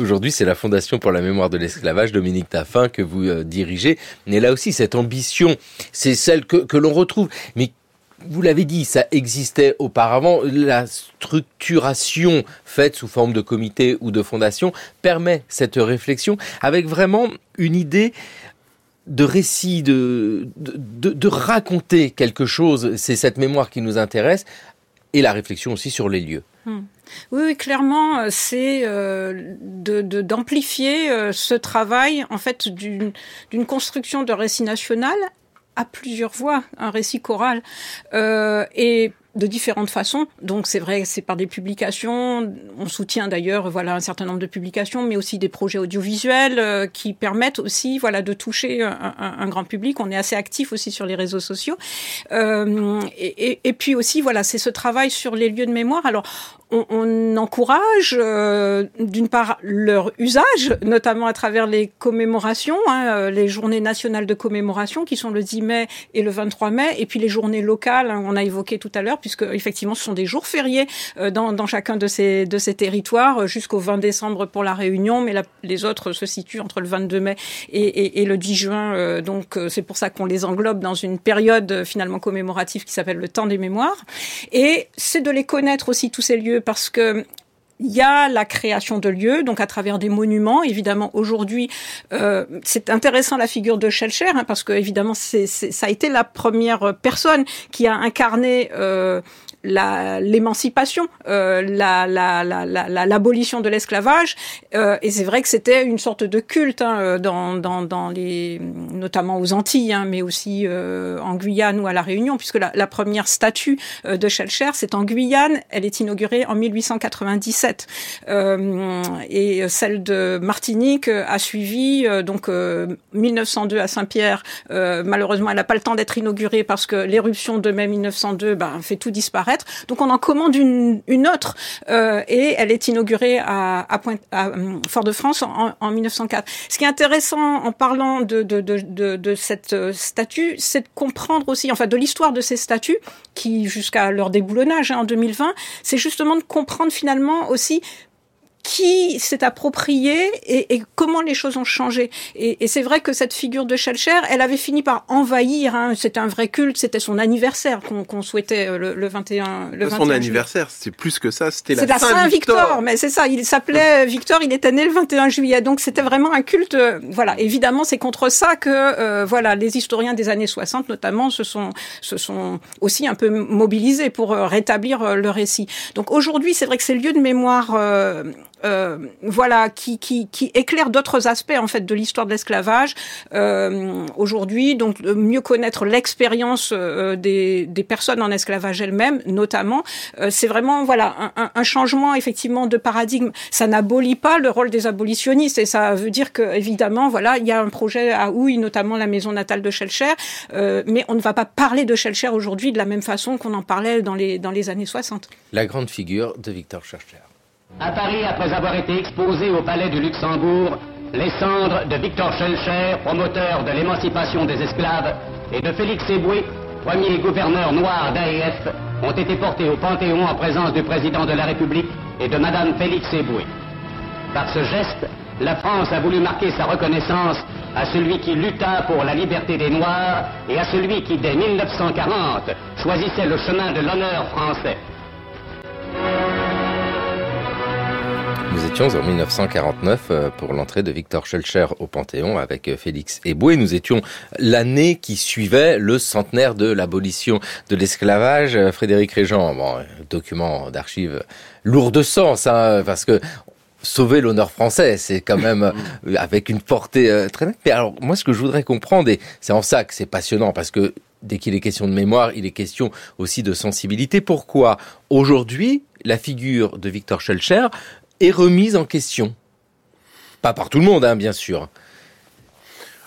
aujourd'hui c'est la Fondation pour la mémoire de l'esclavage, Dominique Taffin, que vous euh, dirigez. Mais là aussi, cette ambition, c'est celle que, que l'on retrouve. Mais vous l'avez dit, ça existait auparavant. La structuration faite sous forme de comité ou de fondation permet cette réflexion avec vraiment une idée de récit, de, de, raconter quelque chose. C'est cette mémoire qui nous intéresse et la réflexion aussi sur les lieux. Hmm. Oui, clairement, euh, c'est euh, d'amplifier euh, ce travail en fait d'une construction de récit national à plusieurs voix, un récit choral. Euh, et de différentes façons. Donc c'est vrai, c'est par des publications. On soutient d'ailleurs voilà un certain nombre de publications, mais aussi des projets audiovisuels euh, qui permettent aussi voilà de toucher un, grand public. On est assez actif aussi sur les réseaux sociaux. Euh, et, et, puis aussi voilà, c'est ce travail sur les lieux de mémoire. Alors on, on encourage euh, d'une part leur usage, notamment à travers les commémorations, hein, euh, les journées nationales de commémoration qui sont le 10 mai et le 23 mai, et puis les journées locales, hein, on a évoqué tout à l'heure puisque effectivement ce sont des jours fériés euh, dans, dans, chacun de ces, de ces territoires, euh, jusqu'au 20 décembre pour la Réunion, mais les autres se situent entre le 22 mai et, et, le 10 juin. Euh, donc c'est pour ça qu'on les englobe dans une période finalement commémorative qui s'appelle le temps des mémoires. Et c'est de les connaître aussi tous ces lieux parce que il y a la création de lieux, donc à travers des monuments. Évidemment, aujourd'hui, euh, c'est intéressant la figure de Schellcher, hein, parce que évidemment, ça a été la première personne qui a incarné euh, l'émancipation, euh, la, l'abolition de l'esclavage. Euh, et c'est vrai que c'était une sorte de culte hein, dans, dans, dans, les, notamment aux Antilles, hein, mais aussi euh, en Guyane ou à la Réunion, puisque la, la première statue euh, de Schellcher, c'est en Guyane. Elle est inaugurée en 1897, euh, et celle de Martinique a suivi donc 1902 à Saint-Pierre. malheureusement, elle n'a pas le temps d'être inaugurée parce que l'éruption de mai 1902 ben, fait tout disparaître. Donc on en commande une, autre euh, et elle est inaugurée à, euh, Fort-de-France en, en, 1904. Ce qui est intéressant en parlant de cette euh, statue, c'est de comprendre aussi, enfin de l'histoire de ces statues qui jusqu'à leur déboulonnage hein, en 2020, c'est justement de comprendre finalement aussi qui s'est approprié et, et, comment les choses ont changé. Et, et c'est vrai que cette figure de Schellcher, elle avait fini par envahir. Hein, c'était un vrai culte. C'était son anniversaire qu'on souhaitait euh, le, le 21. Le son anniversaire, c'est plus que ça. C'était la, la Saint Victor. mais c'est ça. Il s'appelait Victor. Il était né le 21 juillet. Donc c'était vraiment un culte. Euh, voilà. Évidemment, c'est contre ça que euh, voilà les historiens des années 60 notamment se sont se sont aussi un peu mobilisés pour rétablir le récit. Donc aujourd'hui, c'est vrai que ces lieux de mémoire euh, voilà, qui, éclaire d'autres aspects en fait de l'histoire de l'esclavage euh, aujourd'hui. Donc mieux connaître l'expérience euh, des, personnes en esclavage elles-mêmes, notamment, euh, c'est vraiment voilà un, un, changement effectivement de paradigme. Ça n'abolit pas le rôle des abolitionnistes et ça veut dire que évidemment voilà il y a un projet à Houille, notamment la maison natale de Schellcher, mais on ne va pas parler de Schellcher aujourd'hui de la même façon qu'on en parlait dans les dans les années 60. La grande figure de Victor Schellcher. À Paris, après avoir été exposé au palais du Luxembourg, les cendres de Victor Schellcher, promoteur de l'émancipation des esclaves, et de Félix Eboué, premier gouverneur noir d'AEF, ont été portés au Panthéon en présence du président de la République et de Madame Félix Eboué. Par ce geste, la France a voulu marquer sa reconnaissance à celui qui lutta pour la liberté des Noirs et à celui qui, dès 1940, choisissait le chemin de l'honneur français. Nous étions en 1949 euh, pour l'entrée de Victor Schellcher au Panthéon avec euh, Félix Eboué. Nous étions l'année qui suivait le centenaire de l'abolition de l'esclavage. Euh, Frédéric Régent, bon, document d'archives lourd de sens, hein, parce que sauver l'honneur français, c'est quand même avec une portée très nette. Mais alors, moi, ce que je voudrais comprendre, et c'est en ça que c'est passionnant, parce que dès qu'il est question de mémoire, il est question aussi de sensibilité. Pourquoi aujourd'hui la figure de Victor Schulcher est remise en question. Pas par tout le monde, hein, bien sûr.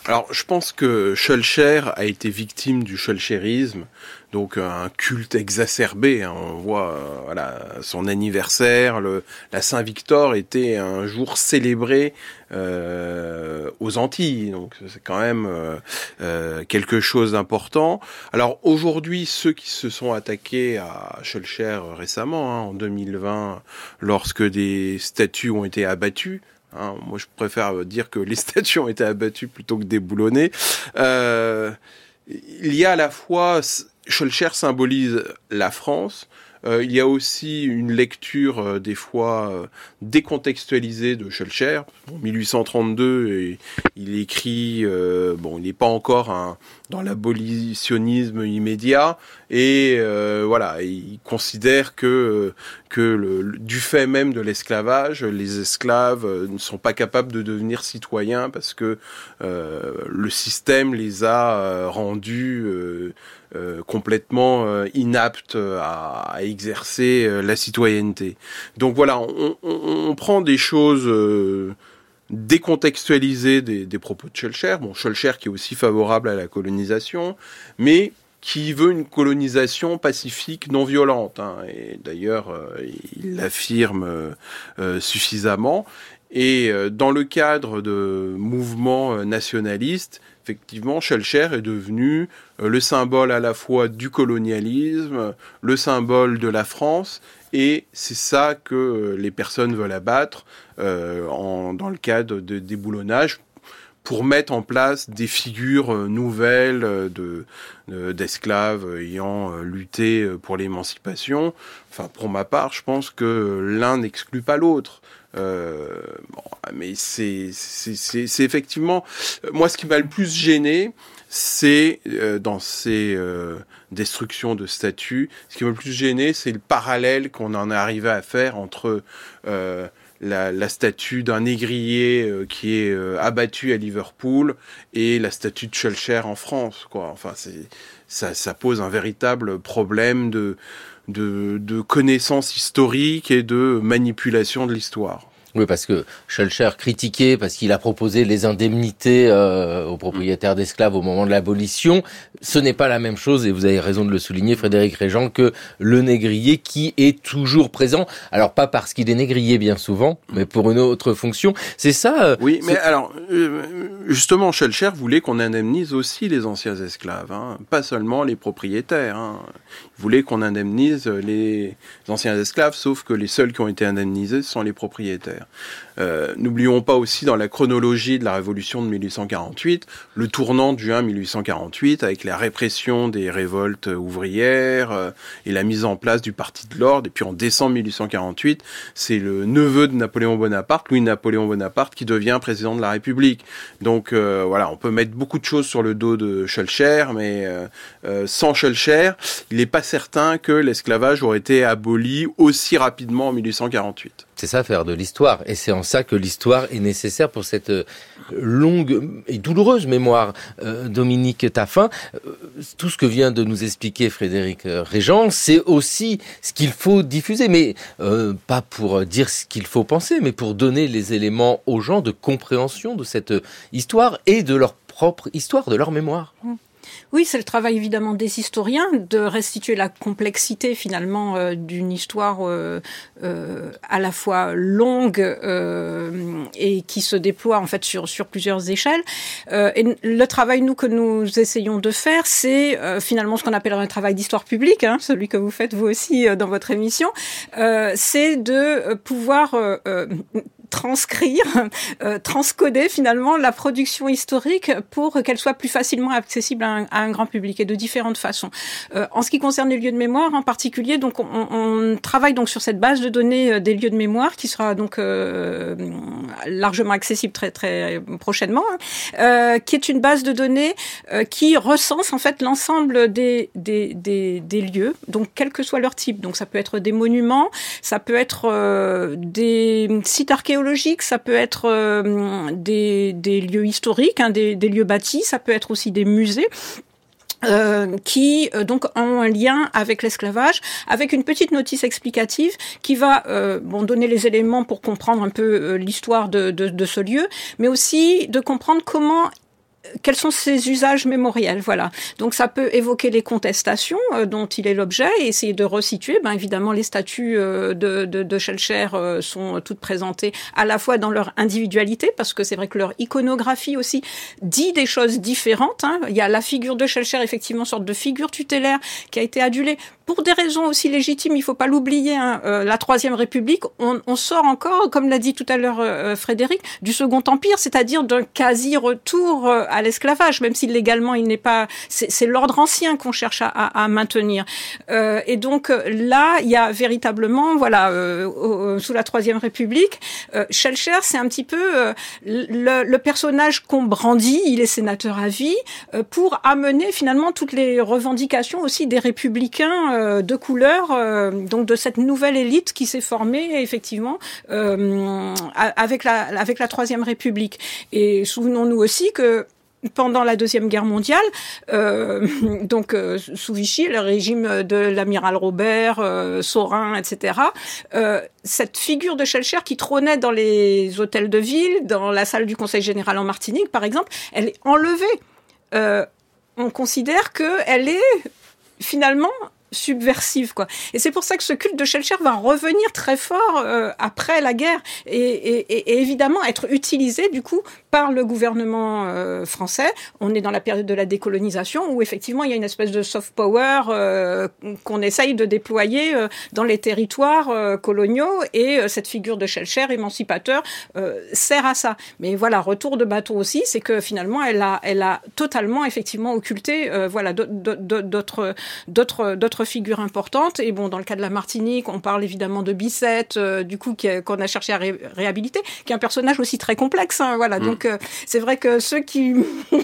Alors, je pense que Schulcher a été victime du Schulcherisme, donc un culte exacerbé. Hein. On voit, euh, voilà, son anniversaire, le, la Saint-Victor était un jour célébré euh, aux Antilles, donc c'est quand même euh, euh quelque chose d'important. Alors aujourd'hui, ceux qui se sont attaqués à Schulcher récemment, hein, en 2020, lorsque des statues ont été abattues, Hein, moi, je préfère dire que les statues ont été abattues plutôt que déboulonnées. Euh, il y a à la fois, Schulcher symbolise la France, euh, il y a aussi une lecture euh, des fois euh, décontextualisée de Schulcher. En 1832, il écrit, bon, il n'est pas encore dans l'abolitionnisme immédiat, et voilà, il considère que que le, du fait même de l'esclavage, les esclaves ne sont pas capables de devenir citoyens parce que le système les a rendus euh, complètement euh, inapte à, exercer euh, la citoyenneté. Donc voilà, on, prend des choses décontextualisées des, propos de Schulcher. Bon, Schulcher qui est aussi favorable à la colonisation, mais qui veut une colonisation pacifique non violente. Hein. Et d'ailleurs, il l'affirme suffisamment. Et dans le cadre de mouvements nationalistes, effectivement, Schellcher est devenu euh, le symbole à la fois du colonialisme, le symbole de la France, et c'est ça que euh, les personnes veulent abattre euh, en, dans le cadre de déboulonnage pour mettre en place des figures nouvelles de d'esclaves ayant lutté pour l'émancipation. Enfin, pour ma part, je pense que l'un n'exclut pas l'autre. Euh, bon, mais c'est effectivement moi ce qui m'a le plus gêné, c'est euh, dans ces euh, destructions de statues, ce qui m'a le plus gêné, c'est le parallèle qu'on en est arrivé à faire entre euh, la, statue d'un négrier qui est abattu à Liverpool et la statue de Schulcher en France. Enfin, ça, pose un véritable problème de connaissances historiques et de manipulation de l'histoire. Oui, parce que Schulcher critiqué parce qu'il a proposé les indemnités euh, aux propriétaires d'esclaves au moment de l'abolition. Ce n'est pas la même chose, et vous avez raison de le souligner, Frédéric Régent, que le négrier qui est toujours présent. Alors pas parce qu'il est négrier bien souvent, mais pour une autre fonction. C'est ça. Euh, oui, mais alors euh, justement, Schulcher voulait qu'on indemnise aussi les anciens esclaves, hein, pas seulement les propriétaires. Hein. Il voulait qu'on indemnise les anciens esclaves, sauf que les seuls qui ont été indemnisés sont les propriétaires. Euh, n'oublions pas aussi dans la chronologie de la révolution de 1848, le tournant de juin 1848 avec la répression des révoltes ouvrières euh, et la mise en place du Parti de l'Ordre. Et puis en décembre 1848, c'est le neveu de Napoléon Bonaparte, Louis-Napoléon Bonaparte, qui devient président de la République. Donc euh, voilà, on peut mettre beaucoup de choses sur le dos de Schulcher, mais sans Schulcher, il n'est pas certain que l'esclavage aurait été aboli aussi rapidement en 1848. C'est ça faire de l'histoire. Et c'est en ça que l'histoire est nécessaire pour cette euh, longue et douloureuse mémoire. Euh, Dominique Taffin, euh, tout ce que vient de nous expliquer Frédéric Régent, c'est aussi ce qu'il faut diffuser, mais pas pour dire ce qu'il faut penser, mais pour donner les éléments aux gens de compréhension de cette histoire et de leur propre histoire, de leur mémoire. Mmh. Oui, c'est le travail évidemment des historiens de restituer la complexité finalement euh, d'une histoire euh, euh, à la fois longue et qui se déploie en fait sur, sur plusieurs échelles. et le travail nous que nous essayons de faire, c'est finalement ce qu'on appelle un travail d'histoire publique, hein, celui que vous faites vous aussi dans votre émission, c'est de pouvoir transcrire, euh, transcoder finalement la production historique pour qu'elle soit plus facilement accessible à un, grand public et de différentes façons. Euh, en ce qui concerne les lieux de mémoire en particulier, donc on, on travaille donc sur cette base de données euh, des lieux de mémoire qui sera donc euh, largement accessible très très prochainement, hein, euh, qui est une base de données qui recense en fait l'ensemble des, des, des, des, lieux, donc quel que soit leur type. Donc ça peut être des monuments, ça peut être des sites archéologiques ça peut être euh, des, lieux historiques, hein, des, lieux bâtis, ça peut être aussi des musées. Euh, qui euh, donc ont un lien avec l'esclavage, avec une petite notice explicative qui va donner les éléments pour comprendre un peu l'histoire de, de, ce lieu, mais aussi de comprendre comment quels sont ses usages mémoriels Voilà. Donc ça peut évoquer les contestations euh, dont il est l'objet et essayer de resituer. Ben évidemment, les statues euh, de, de, de euh, sont toutes présentées à la fois dans leur individualité, parce que c'est vrai que leur iconographie aussi dit des choses différentes. Hein. Il y a la figure de Schellcher, effectivement, sorte de figure tutélaire qui a été adulée pour des raisons aussi légitimes, il faut pas l'oublier, hein, euh, la Troisième République, on, on, sort encore, comme l'a dit tout à l'heure euh, Frédéric, du Second Empire, c'est-à-dire d'un quasi-retour euh, à l'esclavage, même si légalement il n'est pas... C'est l'ordre ancien qu'on cherche à, à, maintenir. et donc là, il y a véritablement, voilà, sous la Troisième République, Schellcher, c'est un petit peu le, le, personnage qu'on brandit, il est sénateur à vie, pour amener finalement toutes les revendications aussi des républicains euh, de couleur, euh, donc de cette nouvelle élite qui s'est formée effectivement euh, avec la avec la Troisième République. Et souvenons-nous aussi que pendant la deuxième guerre mondiale, donc sous Vichy, le régime de l'amiral Robert, euh, Saurin, etc. cette figure de Schellcher qui trônait dans les hôtels de ville, dans la salle du Conseil général en Martinique, par exemple, elle est enlevée. on considère que elle est finalement subversive quoi. Et c'est pour ça que ce culte de Schellcher va revenir très fort euh, après la guerre et, et, et, évidemment être utilisé du coup par le gouvernement euh, français. On est dans la période de la décolonisation où effectivement il y a une espèce de soft power euh, qu'on essaye de déployer dans les territoires coloniaux et cette figure de Schellcher émancipateur sert à ça. Mais voilà, retour de bateau aussi, c'est que finalement elle a elle a totalement effectivement occulté voilà d'autres d'autres d'autres figure importante. Et bon, dans le cas de la Martinique, on parle évidemment de Bicette, euh, du coup, qu'on a cherché à réhabiliter, qui est un personnage aussi très complexe. Hein, voilà. Mm. Donc, euh, c'est vrai que ceux qui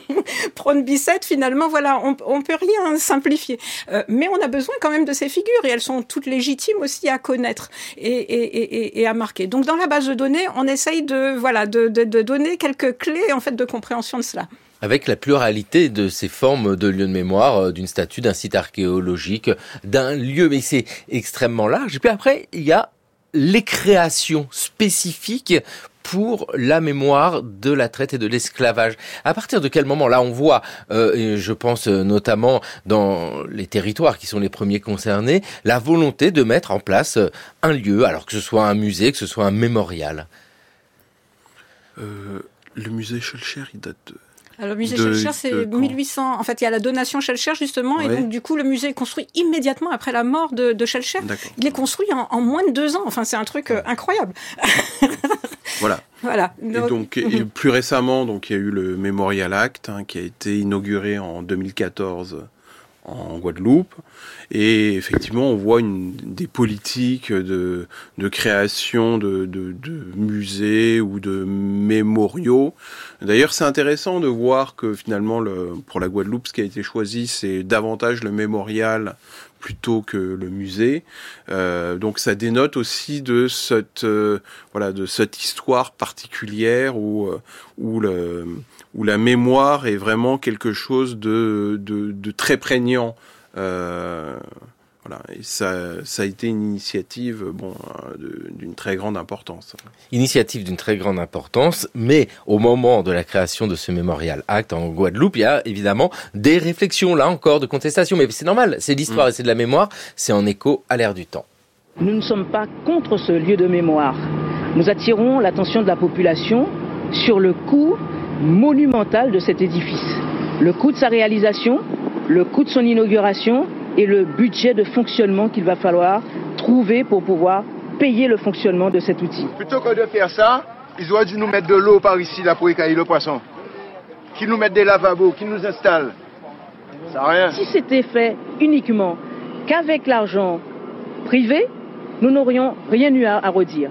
prônent Bicette, finalement, voilà, on, peut rien simplifier. Euh, mais on a besoin quand même de ces figures et elles sont toutes légitimes aussi à connaître et, à marquer. Donc, dans la base de données, on essaye de, voilà, de donner quelques clés, en fait, de compréhension de cela avec la pluralité de ces formes de lieux de mémoire, euh, d'une statue, d'un site archéologique, d'un lieu, mais c'est extrêmement large. Et puis après, il y a les créations spécifiques pour la mémoire de la traite et de l'esclavage. À partir de quel moment là on voit, euh, je pense notamment dans les territoires qui sont les premiers concernés, la volonté de mettre en place un lieu, alors que ce soit un musée, que ce soit un mémorial? Euh, le musée Schulcher, il date de alors, le musée Schellcher, c'est 1800. En fait, il y a la donation Schellcher, justement, et donc, du coup, le musée est construit immédiatement après la mort de, de Schellcher. Il est construit en, moins de deux ans. Enfin, c'est un truc euh, incroyable. voilà. Voilà. et donc, et plus récemment, donc, il y a eu le Memorial Act, hein, qui a été inauguré en 2014 en Guadeloupe. Et effectivement, on voit une, des politiques de, de création de, de, de, musées ou de mémoriaux. D'ailleurs, c'est intéressant de voir que finalement, le, pour la Guadeloupe, ce qui a été choisi, c'est davantage le mémorial plutôt que le musée. Euh, donc ça dénote aussi de cette euh, voilà de cette histoire particulière où euh, où le où la mémoire est vraiment quelque chose de, de, de très prégnant. Euh, voilà, et ça, ça a été une initiative bon, d'une très grande importance. Initiative d'une très grande importance, mais au moment de la création de ce Mémorial Act en Guadeloupe, il y a évidemment des réflexions, là encore, de contestation. Mais c'est normal, c'est l'histoire mm. et c'est de la mémoire, c'est en écho à l'ère du temps. Nous ne sommes pas contre ce lieu de mémoire. Nous attirons l'attention de la population sur le coût monumental de cet édifice. Le coût de sa réalisation, le coût de son inauguration et le budget de fonctionnement qu'il va falloir trouver pour pouvoir payer le fonctionnement de cet outil. Plutôt que de faire ça, ils auraient dû nous mettre de l'eau par ici là pour écailler le poisson. Qu'ils nous mettent des lavabos, qu'ils nous installent. Ça rien. Si c'était fait uniquement qu'avec l'argent privé, nous n'aurions rien eu à redire.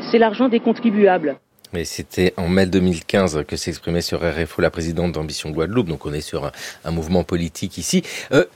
C'est l'argent des contribuables. Mais c'était en mai 2015 que s'exprimait sur RFO la présidente d'Ambition Guadeloupe, donc on est sur un, mouvement politique ici. Euh,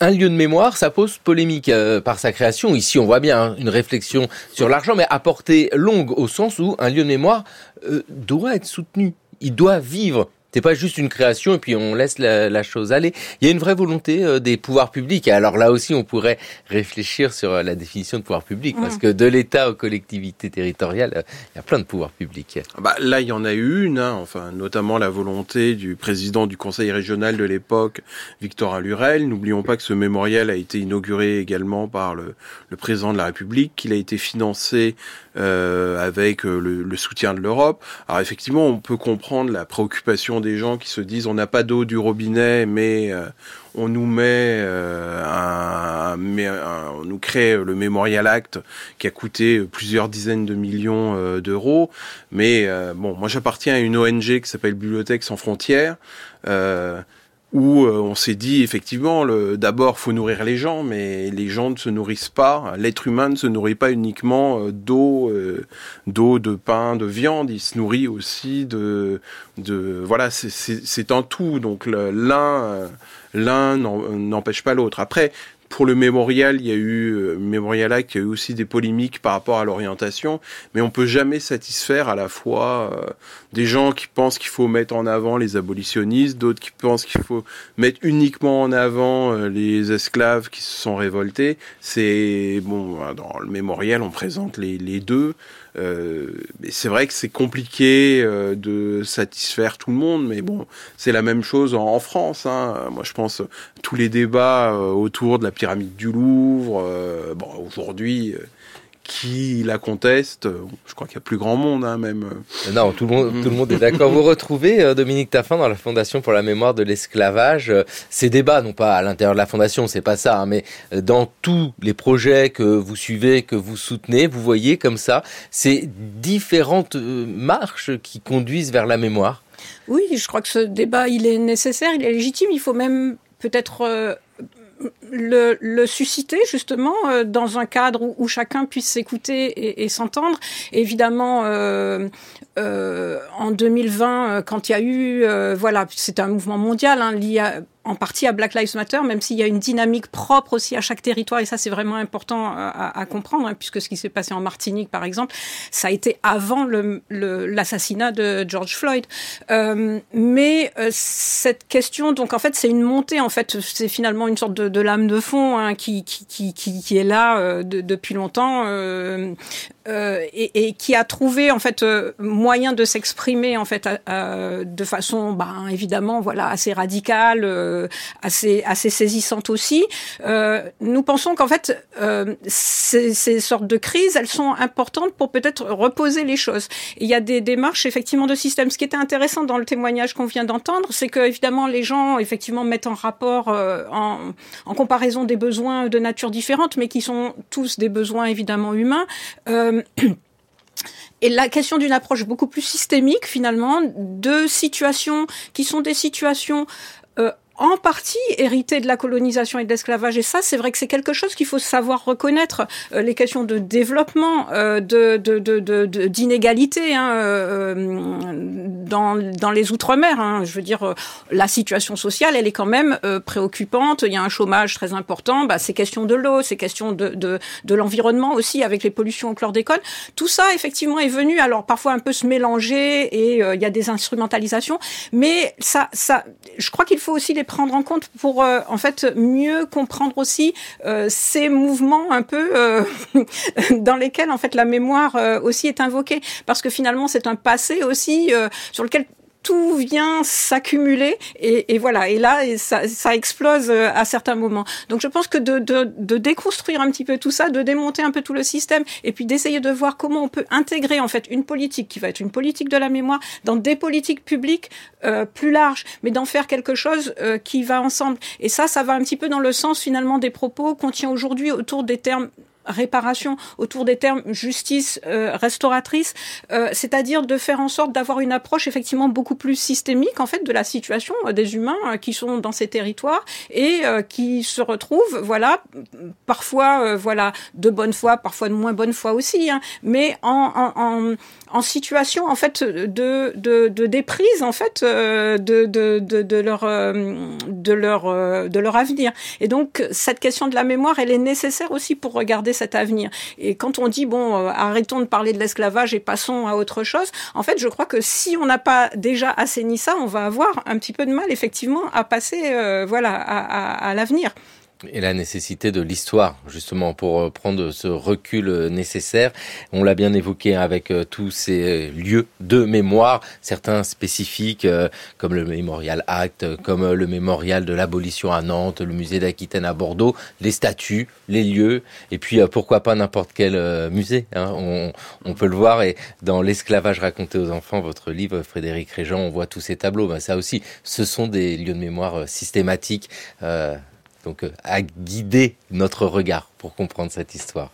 un lieu de mémoire, ça pose polémique euh, par sa création. Ici, on voit bien hein, une réflexion sur l'argent, mais à portée longue, au sens où un lieu de mémoire euh, doit être soutenu. Il doit vivre. C'est pas juste une création et puis on laisse la, chose aller. Il y a une vraie volonté euh, des pouvoirs publics. Et alors là aussi, on pourrait réfléchir sur euh, la définition de pouvoir public, parce mmh. que de l'État aux collectivités territoriales, euh, il y a plein de pouvoirs publics. Bah, là, il y en a eu une, hein, enfin, notamment la volonté du président du conseil régional de l'époque, Victor Allurel. N'oublions pas que ce mémorial a été inauguré également par le, le président de la République, qu'il a été financé euh, avec euh, le, soutien de l'Europe. Alors effectivement, on peut comprendre la préoccupation des gens qui se disent on n'a pas d'eau du robinet, mais euh, on nous met un, on nous crée le Memorial Act qui a coûté plusieurs dizaines de millions d'euros. Mais bon, moi j'appartiens à une ONG qui s'appelle Bibliothèque sans frontières où euh, on s'est dit effectivement, d'abord faut nourrir les gens, mais les gens ne se nourrissent pas. L'être humain ne se nourrit pas uniquement euh, d'eau, euh, d'eau, de pain, de viande. Il se nourrit aussi de, de voilà, c'est un tout. Donc l'un, l'un n'empêche pas l'autre. Après, pour le mémorial, il y a eu euh, Mémorial a eu aussi des polémiques par rapport à l'orientation, mais on peut jamais satisfaire à la fois euh, des gens qui pensent qu'il faut mettre en avant les abolitionnistes, d'autres qui pensent qu'il faut mettre uniquement en avant euh, les esclaves qui se sont révoltés. C'est bon, dans le mémorial, on présente les deux. Euh, c'est vrai que c'est compliqué euh, de satisfaire tout le monde, mais bon, c'est la même chose en, France. Hein. Moi, je pense tous les débats euh, autour de la pyramide du Louvre. bon, aujourd'hui, qui la conteste. Je crois qu'il y a plus grand monde, hein, même. Non, tout le monde, tout le monde est d'accord. Vous retrouvez euh, Dominique Taffin dans la Fondation pour la mémoire de l'esclavage. Euh, ces débats, non pas à l'intérieur de la Fondation, c'est pas ça, hein, mais euh, dans tous les projets que vous suivez, que vous soutenez, vous voyez comme ça ces différentes marches qui conduisent vers la mémoire. Oui, je crois que ce débat, il est nécessaire, il est légitime. Il faut même peut-être le, susciter justement euh, dans un cadre où, chacun puisse s'écouter et, s'entendre. Évidemment, euh, euh, en 2020, quand il y a eu, voilà, c'est un mouvement mondial hein, lié à en partie à Black Lives Matter, même s'il y a une dynamique propre aussi à chaque territoire, et ça c'est vraiment important à, comprendre, hein, puisque ce qui s'est passé en Martinique par exemple, ça a été avant l'assassinat de George Floyd. Euh, mais euh, cette question, donc en fait c'est une montée, en fait c'est finalement une sorte de, lame de fond hein, qui, qui, qui, est là euh, depuis longtemps. Et, et, qui a trouvé en fait moyen de s'exprimer en fait de façon ben, évidemment voilà assez radicale euh, assez, assez saisissante aussi. Euh, nous pensons qu'en fait, euh, ces, ces, sortes de crises, elles sont importantes pour peut-être reposer les choses. il y a des démarches effectivement de système. Ce qui était intéressant dans le témoignage qu'on vient d'entendre, c'est que évidemment les gens effectivement mettent en rapport, en, en, comparaison des besoins de nature différente, mais qui sont tous des besoins évidemment humains. et la question d'une approche beaucoup plus systémique finalement de situations qui sont des situations euh, en partie hérité de la colonisation et de l'esclavage. Et ça, c'est vrai que c'est quelque chose qu'il faut savoir reconnaître. Euh, les questions de développement, euh, de, d'inégalité hein, euh, dans, dans les outre-mer. Hein. Je veux dire, la situation sociale, elle est quand même préoccupante. Il y a un chômage très important. Bah, ces questions de l'eau, ces questions de, de, de l'environnement aussi, avec les pollutions au chlordécone. Tout ça, effectivement, est venu, alors parfois un peu se mélanger et il y a des instrumentalisations. Mais ça, ça, je crois qu'il faut aussi les prendre en compte pour euh, en fait mieux comprendre aussi euh, ces mouvements un peu euh, dans lesquels en fait la mémoire aussi est invoquée. Parce que finalement c'est un passé aussi sur lequel tout vient s'accumuler et, voilà et là ça, ça, explose euh, à certains moments. Donc je pense que de, de, de, déconstruire un petit peu tout ça, de démonter un peu tout le système et puis d'essayer de voir comment on peut intégrer en fait une politique qui va être une politique de la mémoire dans des politiques publiques euh, plus larges, mais d'en faire quelque chose euh, qui va ensemble. Et ça, ça va un petit peu dans le sens finalement des propos qu'on tient aujourd'hui autour des termes réparation, autour des termes justice euh, restauratrice, euh, c'est-à-dire de faire en sorte d'avoir une approche effectivement beaucoup plus systémique en fait de la situation euh, des humains qui sont dans ces territoires et qui se retrouvent, voilà, parfois voilà de bonne foi, parfois de moins bonne foi aussi, hein, mais en, en, situation en fait de, de, déprise en fait de, de, de leur de leur de leur avenir. Et donc cette question de la mémoire, elle est nécessaire aussi pour regarder cet avenir. Et quand on dit bon, euh, arrêtons de parler de l'esclavage et passons à autre chose, en fait, je crois que si on n'a pas déjà assaini ça, on va avoir un petit peu de mal effectivement à passer, euh, voilà, à l'avenir. Et la nécessité de l'histoire, justement, pour euh, prendre ce recul euh, nécessaire. On l'a bien évoqué avec euh, tous ces lieux de mémoire, certains spécifiques, comme le Mémorial Act, comme le Mémorial de l'abolition à Nantes, le musée d'Aquitaine à Bordeaux, les statues, les lieux, et puis pourquoi pas n'importe quel musée. Hein. On, peut le voir, et dans L'esclavage raconté aux enfants, votre livre, Frédéric Régent, on voit tous ces tableaux. Ben, ça aussi, ce sont des lieux de mémoire systématiques. Euh, donc euh, à guider notre regard pour comprendre cette histoire.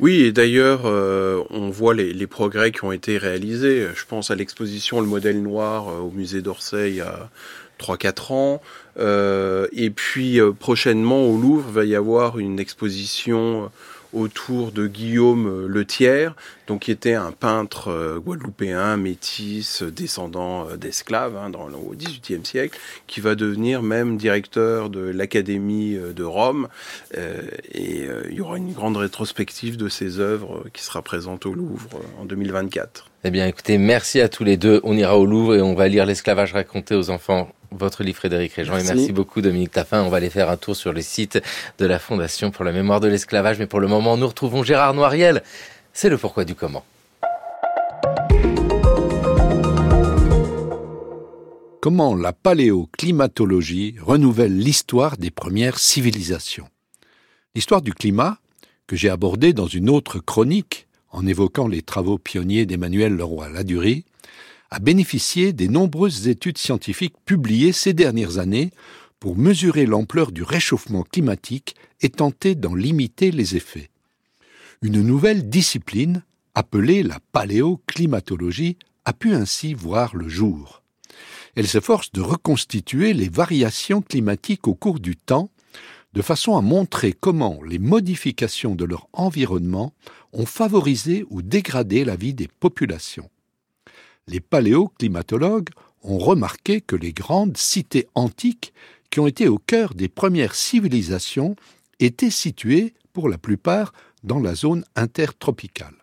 Oui, et d'ailleurs, euh, on voit les, progrès qui ont été réalisés. Je pense à l'exposition Le modèle noir euh, au musée d'Orsay il y a 3-4 ans. et puis prochainement au Louvre, va y avoir une exposition autour de Guillaume Le donc qui était un peintre euh, guadeloupéen, métis, descendant euh, d'esclaves hein, dans, au XVIIIe siècle, qui va devenir même directeur de l'Académie de Rome. et il y aura une grande rétrospective de ses œuvres qui sera présente au Louvre en 2024. Eh bien, écoutez, merci à tous les deux. On ira au Louvre et on va lire l'esclavage raconté aux enfants votre livre Frédéric Régent et merci beaucoup Dominique Taffin. On va aller faire un tour sur le site de la Fondation pour la mémoire de l'esclavage. Mais pour le moment, nous retrouvons Gérard Noiriel. C'est le pourquoi du comment. Comment la paléoclimatologie renouvelle l'histoire des premières civilisations? L'histoire du climat, que j'ai abordée dans une autre chronique en évoquant les travaux pionniers d'Emmanuel Leroy-Ladurie, a bénéficié des nombreuses études scientifiques publiées ces dernières années pour mesurer l'ampleur du réchauffement climatique et tenter d'en limiter les effets. Une nouvelle discipline, appelée la paléoclimatologie, a pu ainsi voir le jour. Elle s'efforce de reconstituer les variations climatiques au cours du temps, de façon à montrer comment les modifications de leur environnement ont favorisé ou dégradé la vie des populations les paléoclimatologues ont remarqué que les grandes cités antiques qui ont été au cœur des premières civilisations étaient situées, pour la plupart, dans la zone intertropicale.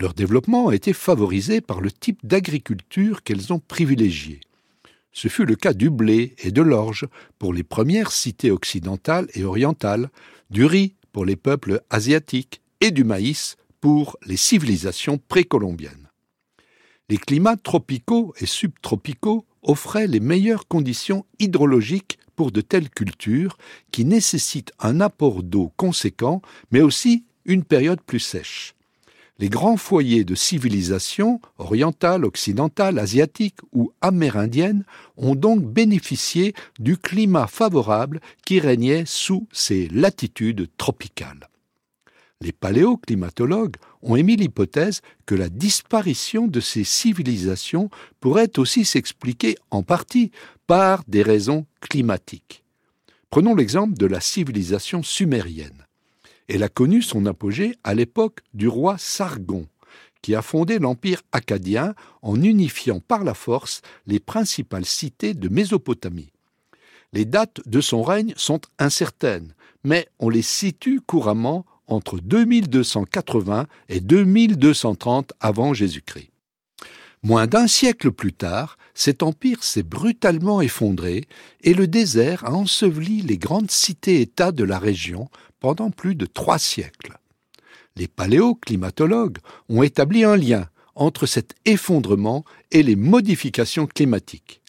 Leur développement a été favorisé par le type d'agriculture qu'elles ont privilégié. Ce fut le cas du blé et de l'orge pour les premières cités occidentales et orientales, du riz pour les peuples asiatiques et du maïs pour les civilisations précolombiennes. Les climats tropicaux et subtropicaux offraient les meilleures conditions hydrologiques de telles cultures qui nécessitent un apport d'eau conséquent, mais aussi une période plus sèche. Les grands foyers de civilisation, orientale, occidentale, asiatique ou amérindienne, ont donc bénéficié du climat favorable qui régnait sous ces latitudes tropicales les paléoclimatologues ont émis l'hypothèse que la disparition de ces civilisations pourrait aussi s'expliquer en partie par des raisons climatiques. Prenons l'exemple de la civilisation sumérienne. Elle a connu son apogée à l'époque du roi Sargon, qui a fondé l'empire acadien en unifiant par la force les principales cités de Mésopotamie. Les dates de son règne sont incertaines, mais on les situe couramment entre 2280 et 2230 avant Jésus-Christ. Moins d'un siècle plus tard, cet empire s'est brutalement effondré et le désert a enseveli les grandes cités-États de la région pendant plus de trois siècles. Les paléoclimatologues ont établi un lien entre cet effondrement et les modifications climatiques.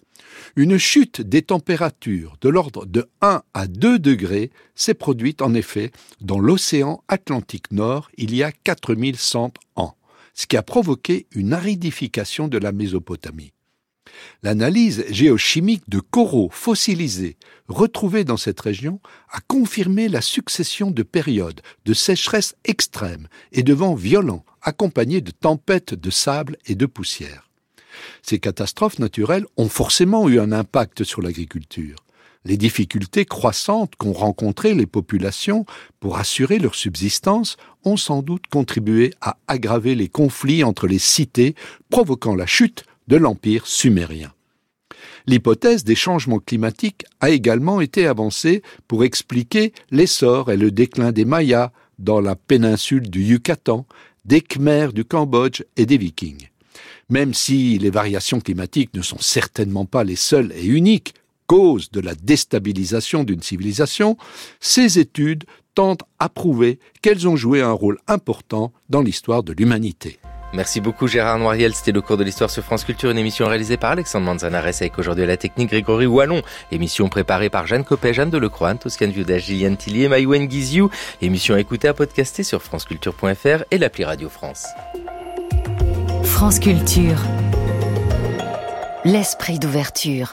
Une chute des températures de l'ordre de 1 à 2 degrés s'est produite en effet dans l'océan Atlantique Nord il y a 4100 ans, ce qui a provoqué une aridification de la Mésopotamie. L'analyse géochimique de coraux fossilisés retrouvés dans cette région a confirmé la succession de périodes de sécheresse extrême et de vents violents accompagnés de tempêtes de sable et de poussière. Ces catastrophes naturelles ont forcément eu un impact sur l'agriculture. Les difficultés croissantes qu'ont rencontrées les populations pour assurer leur subsistance ont sans doute contribué à aggraver les conflits entre les cités, provoquant la chute de l'empire sumérien. L'hypothèse des changements climatiques a également été avancée pour expliquer l'essor et le déclin des Mayas, dans la péninsule du Yucatan, des Khmers du Cambodge et des Vikings. Même si les variations climatiques ne sont certainement pas les seules et uniques causes de la déstabilisation d'une civilisation, ces études tentent à prouver qu'elles ont joué un rôle important dans l'histoire de l'humanité. Merci beaucoup Gérard Noiriel, c'était le cours de l'histoire sur France Culture, une émission réalisée par Alexandre Manzanares avec aujourd'hui à la technique Grégory Wallon, émission préparée par Jeanne Copé, Jeanne Delecroix, Toscane Viuda, Gillian Tillier, Maïwen Guizou, émission écoutée à podcaster sur franceculture.fr et l'appli Radio France. France Culture. L'esprit d'ouverture.